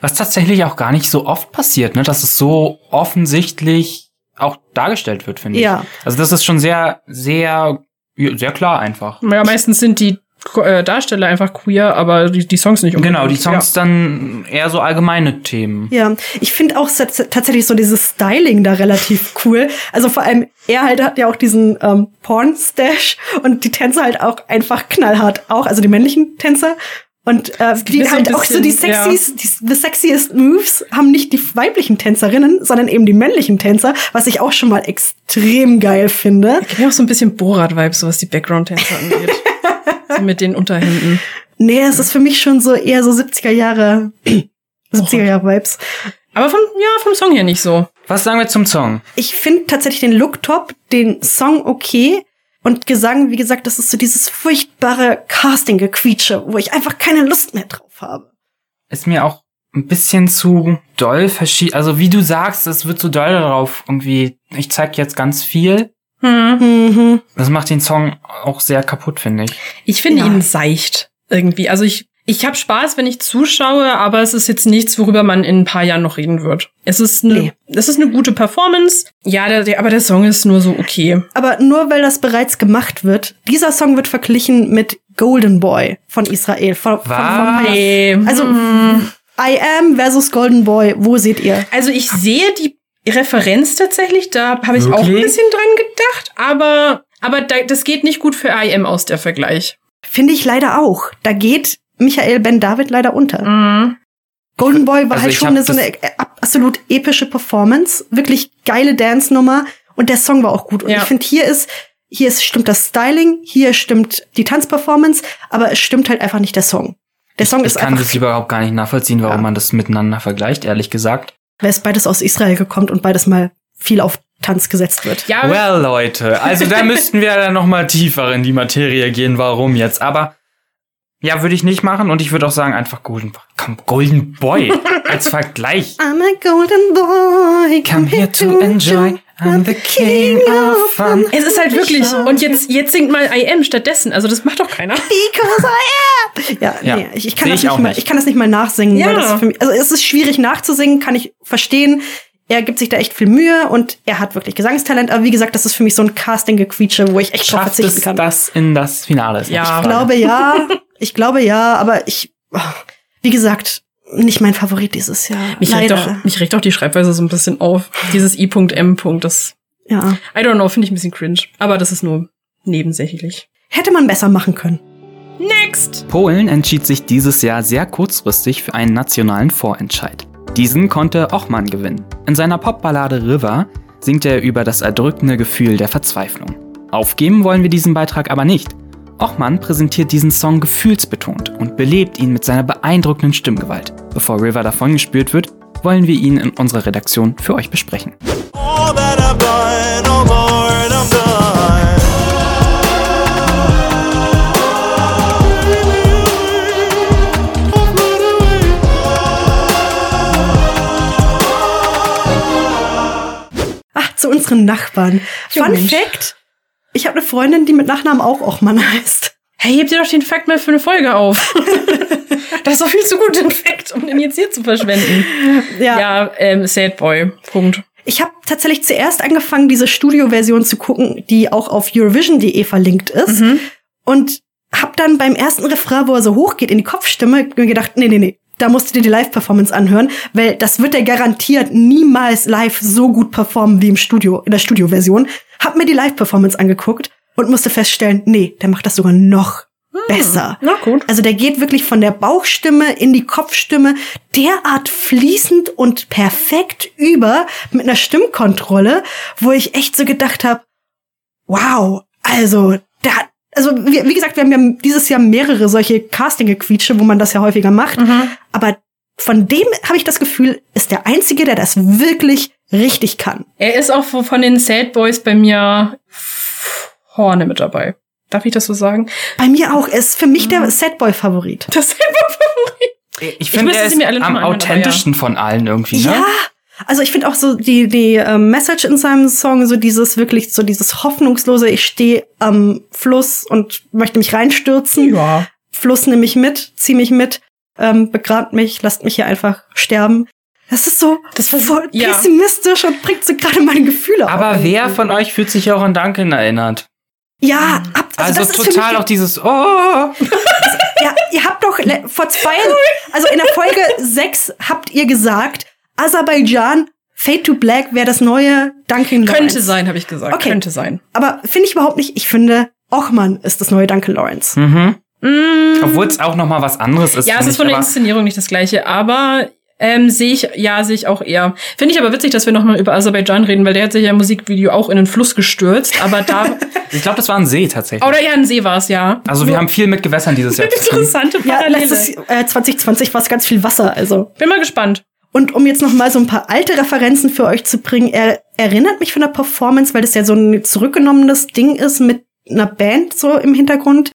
S5: Was tatsächlich auch gar nicht so oft passiert, ne? Dass es so offensichtlich auch dargestellt wird, finde ich.
S4: Ja.
S5: Also das ist schon sehr, sehr, ja, sehr klar einfach.
S3: Ja, meistens sind die äh, Darsteller einfach queer, aber die, die Songs nicht unbedingt.
S5: Genau, die Songs dann eher so allgemeine Themen.
S4: Ja, ich finde auch tatsächlich so dieses Styling da relativ cool. Also vor allem, er halt hat ja auch diesen ähm, Porn-Stash und die Tänzer halt auch einfach knallhart auch, also die männlichen Tänzer. Und äh, die halt
S3: ein
S4: auch so die
S3: bisschen,
S4: sexies, die, the sexiest Moves haben nicht die weiblichen Tänzerinnen, sondern eben die männlichen Tänzer, was ich auch schon mal extrem geil finde.
S3: Ich habe auch so ein bisschen Borat-Vibes, so was die Background-Tänzer angeht. *laughs* so mit den Unterhänden.
S4: Nee, es ist für mich schon so eher so 70er Jahre, 70er *clears throat* Jahre Vibes.
S3: Aber vom, ja, vom Song her nicht so.
S5: Was sagen wir zum Song?
S4: Ich finde tatsächlich den Look top, den Song okay. Und Gesang, wie gesagt, das ist so dieses furchtbare Casting-Gequietsche, wo ich einfach keine Lust mehr drauf habe.
S5: Ist mir auch ein bisschen zu doll verschieden. Also wie du sagst, es wird so doll darauf irgendwie, ich zeig jetzt ganz viel.
S3: Hm.
S4: Mhm.
S5: Das macht den Song auch sehr kaputt, finde ich.
S3: Ich finde
S4: Ja.
S3: ihn seicht irgendwie. Also ich, ich habe Spaß, wenn ich zuschaue, aber es ist jetzt nichts, worüber man in ein paar Jahren noch reden wird. Es ist eine,
S4: Nee.
S3: es ist eine gute Performance. Ja, der, der, aber der Song ist nur so okay.
S4: Aber nur weil das bereits gemacht wird, dieser Song wird verglichen mit Golden Boy von Israel. Von, von, von
S3: Nee.
S4: also I Am versus Golden Boy, wo seht ihr?
S3: Also ich sehe die Referenz tatsächlich, da habe ich auch ein bisschen dran gedacht, aber, aber da, das geht nicht gut für IM aus, der Vergleich.
S4: Finde ich leider auch. Da geht Michael Ben David leider unter.
S3: Mhm.
S4: Golden Boy war
S5: Also
S4: halt
S5: ich
S4: schon eine, so eine äh, absolut epische Performance, wirklich geile Dance-Nummer und der Song war auch gut. Und
S3: Ja.
S4: ich finde, hier ist, hier ist, stimmt das Styling, hier stimmt die Tanzperformance, aber es stimmt halt einfach nicht der Song. Der Song
S5: Ich
S4: ist
S5: kann
S4: einfach,
S5: das überhaupt gar nicht nachvollziehen, warum
S4: Ja.
S5: man das miteinander vergleicht, ehrlich gesagt.
S4: weil es beides aus Israel gekommt und beides mal viel auf Tanz gesetzt wird.
S3: Ja,
S5: Well, Leute, also da *laughs* müssten wir dann noch mal tiefer in die Materie gehen, warum jetzt. Aber ja, würde ich nicht machen und ich würde auch sagen, einfach Golden Boy. Komm, Golden Boy *laughs* als Vergleich.
S4: I'm a golden boy.
S5: Come here to enjoy. I'm the king of fun.
S3: es ist halt wirklich, und jetzt, jetzt singt mal IM stattdessen, also das macht doch keiner. *laughs*
S4: Because I am. Ja,
S5: Ja,
S4: nee, ich, ich kann
S5: seh
S4: das
S5: ich
S4: nicht mal,
S5: nicht.
S4: ich kann das nicht mal nachsingen,
S3: Ja.
S4: weil das für mich, also es ist schwierig nachzusingen, kann ich verstehen. Er gibt sich da echt viel Mühe und er hat wirklich Gesangstalent, aber wie gesagt, das ist für mich so ein Casting-Gequietsche, wo ich echt drauf
S5: Schafft
S4: verzichten
S5: es
S4: kann.
S5: das in das Finale? ist
S3: Ja.
S4: Ich glaube ja, *laughs* ich glaube ja, aber ich, wie gesagt, nicht mein Favorit dieses Jahr.
S3: Mich regt, auch, mich regt auch die Schreibweise so ein bisschen auf. Dieses I.M. das,
S4: Ja.
S3: I don't know, finde ich ein bisschen cringe. Aber das ist nur nebensächlich.
S4: Hätte man besser machen können.
S3: Next!
S5: Polen entschied sich dieses Jahr sehr kurzfristig für einen nationalen Vorentscheid. Diesen konnte Ochmann gewinnen. In seiner Popballade River singt er über das erdrückende Gefühl der Verzweiflung. Aufgeben wollen wir diesen Beitrag aber nicht. Ochmann präsentiert diesen Song gefühlsbetont und belebt ihn mit seiner beeindruckenden Stimmgewalt. Bevor River davongespürt wird, wollen wir ihn in unserer Redaktion für euch besprechen.
S4: Ach, zu unseren Nachbarn. Fun. Fact, ich habe eine Freundin, die mit Nachnamen auch Ochmann heißt.
S3: Hey, hebt ihr doch den Fakt mal für eine Folge auf. *laughs* das ist doch viel zu gut, den Fakt, um den jetzt hier zu verschwenden.
S4: Ja.
S3: Ja, ähm, Sad Boy. Punkt.
S4: Ich habe tatsächlich zuerst angefangen, diese Studioversion zu gucken, die auch auf Eurovision.de verlinkt ist. Und hab dann beim ersten Refrain, wo er so hochgeht in die Kopfstimme, mir gedacht, nee, nee, nee, da musst du dir die Live-Performance anhören, weil das wird er garantiert niemals live so gut performen wie im Studio, in der Studioversion. Hab mir die Live-Performance angeguckt und musste feststellen, nee, der macht das sogar noch besser.
S3: Na gut.
S4: Also der geht wirklich von der Bauchstimme in die Kopfstimme derart fließend und perfekt über mit einer Stimmkontrolle, wo ich echt so gedacht habe, wow, also der hat also wie, wie gesagt, wir haben ja dieses Jahr mehrere solche Casting-Gequietsche, wo man das ja häufiger macht. Aber von dem habe ich das Gefühl, ist der Einzige, der das wirklich richtig kann.
S3: Er ist auch von den Sad Boys bei mir vorne mit dabei. Darf ich das so sagen?
S4: Bei mir auch. Er ist für mich der Sadboy-Favorit.
S3: Das Sad Boy Favorit.
S5: Ich finde, er
S3: sie
S5: ist
S3: mir alle noch
S5: am authentischsten von allen irgendwie, ne?
S4: Ja. Also ich finde auch so die, die äh, Message in seinem Song, so dieses wirklich, so dieses hoffnungslose, ich stehe am Fluss und möchte mich reinstürzen.
S3: Ja.
S4: Fluss nimm mich mit, zieh mich mit, ähm, begrabt mich, lasst mich hier einfach sterben. Das ist so
S3: Das war-
S4: voll
S3: ja.
S4: pessimistisch und bringt so gerade meine Gefühle
S5: Aber
S4: auf.
S5: wer von euch fühlt sich auch an Duncan erinnert?
S4: Ja, ab, also,
S5: Also,
S4: das ist für
S5: total
S4: mich,
S5: auch dieses, oh, *laughs*
S4: Ja, ihr habt doch vor zwei, also in der Folge *laughs* 6 habt ihr gesagt, Aserbaidschan, Fade to Black wäre das neue Duncan Lawrence.
S3: Könnte sein, habe ich gesagt.
S4: Okay.
S3: Könnte sein.
S4: Aber finde ich überhaupt nicht. Ich finde, Ochmann ist das neue Duncan Lawrence.
S5: mhm. Obwohl es auch noch mal was anderes ist.
S3: Ja, es ist von der Inszenierung nicht das gleiche, aber ähm, sehe ich, ja, sehe ich auch eher. Finde ich aber witzig, dass wir nochmal über Aserbaidschan reden, weil der hat sich ja im Musikvideo auch in den Fluss gestürzt, aber da, *laughs*
S5: Ich glaube, das war ein See tatsächlich.
S3: oder ja, ein See war es, ja.
S5: Also wir haben viel mit Gewässern dieses Jahr zu tun.
S3: Interessante
S4: Ja,
S3: Parallele.
S4: letztes äh, 2020 war es ganz viel Wasser. Also
S3: Bin mal gespannt.
S4: Und um jetzt noch mal so ein paar alte Referenzen für euch zu bringen, er erinnert mich von der Performance, weil das ja so ein zurückgenommenes Ding ist mit einer Band so im Hintergrund.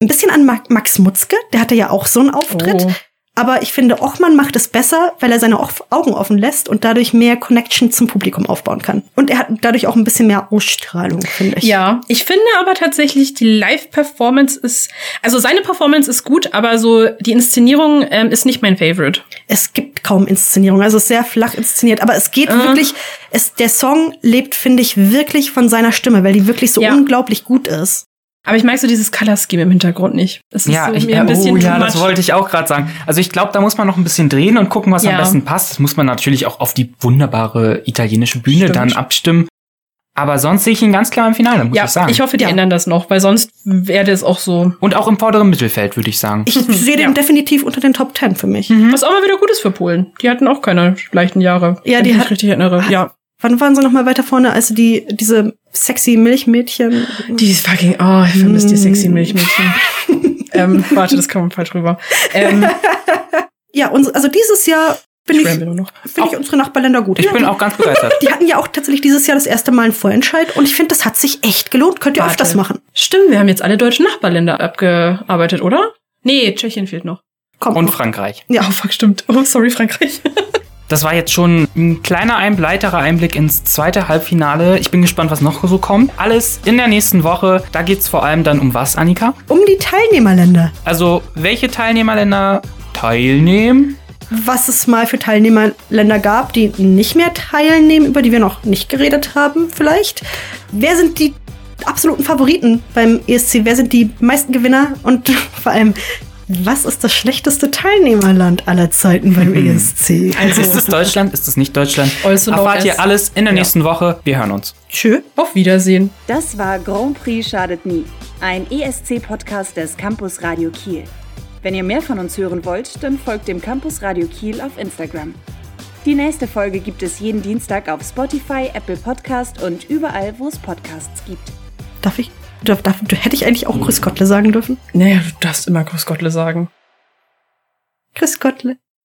S4: Ein bisschen an Ma Max Mutzke, der hatte ja auch so einen Auftritt.
S3: Oh.
S4: Aber ich finde, Ochmann macht es besser, weil er seine Augen offen lässt und dadurch mehr Connection zum Publikum aufbauen kann. Und er hat dadurch auch ein bisschen mehr Ausstrahlung, finde ich.
S3: Ja, ich finde aber tatsächlich, die Live-Performance ist, also seine Performance ist gut, aber so die Inszenierung ähm, ist nicht mein Favorite.
S4: Es gibt kaum Inszenierung, also sehr flach inszeniert, aber es geht
S3: Äh.
S4: wirklich, es, der Song lebt, finde ich, wirklich von seiner Stimme, weil die wirklich so
S3: Ja.
S4: unglaublich gut ist.
S3: Aber ich mag so dieses Color Scheme im Hintergrund nicht. Das ist
S5: Ja,
S3: so
S5: ich,
S3: mir ein bisschen
S5: oh,
S3: too
S5: ja,
S3: much.
S5: das wollte ich auch gerade sagen. Also ich glaube, da muss man noch ein bisschen drehen und gucken, was
S3: Ja.
S5: am besten passt. Das muss man natürlich auch auf die wunderbare italienische Bühne
S3: Stimmt.
S5: dann abstimmen. Aber sonst sehe ich ihn ganz klar im Finale, muss
S3: ja,
S5: ich sagen.
S3: ich hoffe, die
S4: Ja.
S3: ändern das noch, weil sonst wäre das auch so.
S5: und auch im vorderen Mittelfeld, würde ich sagen.
S4: Ich *laughs* sehe den
S3: Ja.
S4: definitiv unter den Top Ten für mich.
S3: Was auch mal wieder gut ist für Polen. Die hatten auch keine leichten Jahre.
S4: Ja,
S3: wenn
S4: die
S3: ich mich
S4: hat-
S3: richtig erinnere. Ja.
S4: Wann waren sie noch mal weiter vorne, als die diese sexy Milchmädchen?
S3: Die fucking, oh, ich vermisse die sexy Milchmädchen. *laughs* ähm, warte, das kam falsch rüber. Ähm, *laughs*
S4: Ja, und also dieses Jahr finde
S3: ich
S4: finde ich unsere Nachbarländer gut.
S5: Ich
S4: Ja,
S5: bin
S4: die-
S5: auch ganz begeistert. *laughs*
S4: Die hatten ja auch tatsächlich dieses Jahr das erste Mal einen Vorentscheid und ich finde, das hat sich echt gelohnt. Könnt ihr
S3: Warte.
S4: öfters machen.
S3: Stimmt, wir haben jetzt alle deutschen Nachbarländer abgearbeitet, oder? Nee, Tschechien fehlt noch.
S4: Kommt
S5: Und
S4: noch.
S5: Frankreich.
S4: Ja.
S3: Oh, fuck, stimmt. Oh, sorry, Frankreich.
S5: Das war jetzt schon ein kleiner Einbleiterer Einblick ins zweite Halbfinale. Ich bin gespannt, was noch so kommt. Alles in der nächsten Woche. Da geht's vor allem dann um was, Annika?
S4: Um die Teilnehmerländer.
S5: Also, welche Teilnehmerländer teilnehmen?
S4: was es mal für Teilnehmerländer gab, die nicht mehr teilnehmen, über die wir noch nicht geredet haben, vielleicht. Wer sind die absoluten Favoriten beim ESC? Wer sind die meisten Gewinner? Und *laughs* vor allem, was ist das schlechteste Teilnehmerland aller Zeiten beim E ESC?
S5: Also, ist es Deutschland? Ist es nicht Deutschland?
S3: Also
S5: Erfahrt ihr alles in der
S3: Ja.
S5: nächsten Woche. Wir hören uns.
S4: Tschö.
S3: Auf Wiedersehen.
S1: Das war Grand Prix schadet nie, ein ESC-Podcast des Campus Radio Kiel. Wenn ihr mehr von uns hören wollt, dann folgt dem Campus Radio Kiel auf Instagram. Die nächste Folge gibt es jeden Dienstag auf Spotify, Apple Podcast und überall, wo es Podcasts gibt.
S4: Darf ich? Darf, darf, hätte ich eigentlich auch Chris Gottle sagen dürfen?
S3: Naja, du darfst immer Grüß Gottle sagen.
S4: Chris Gottle.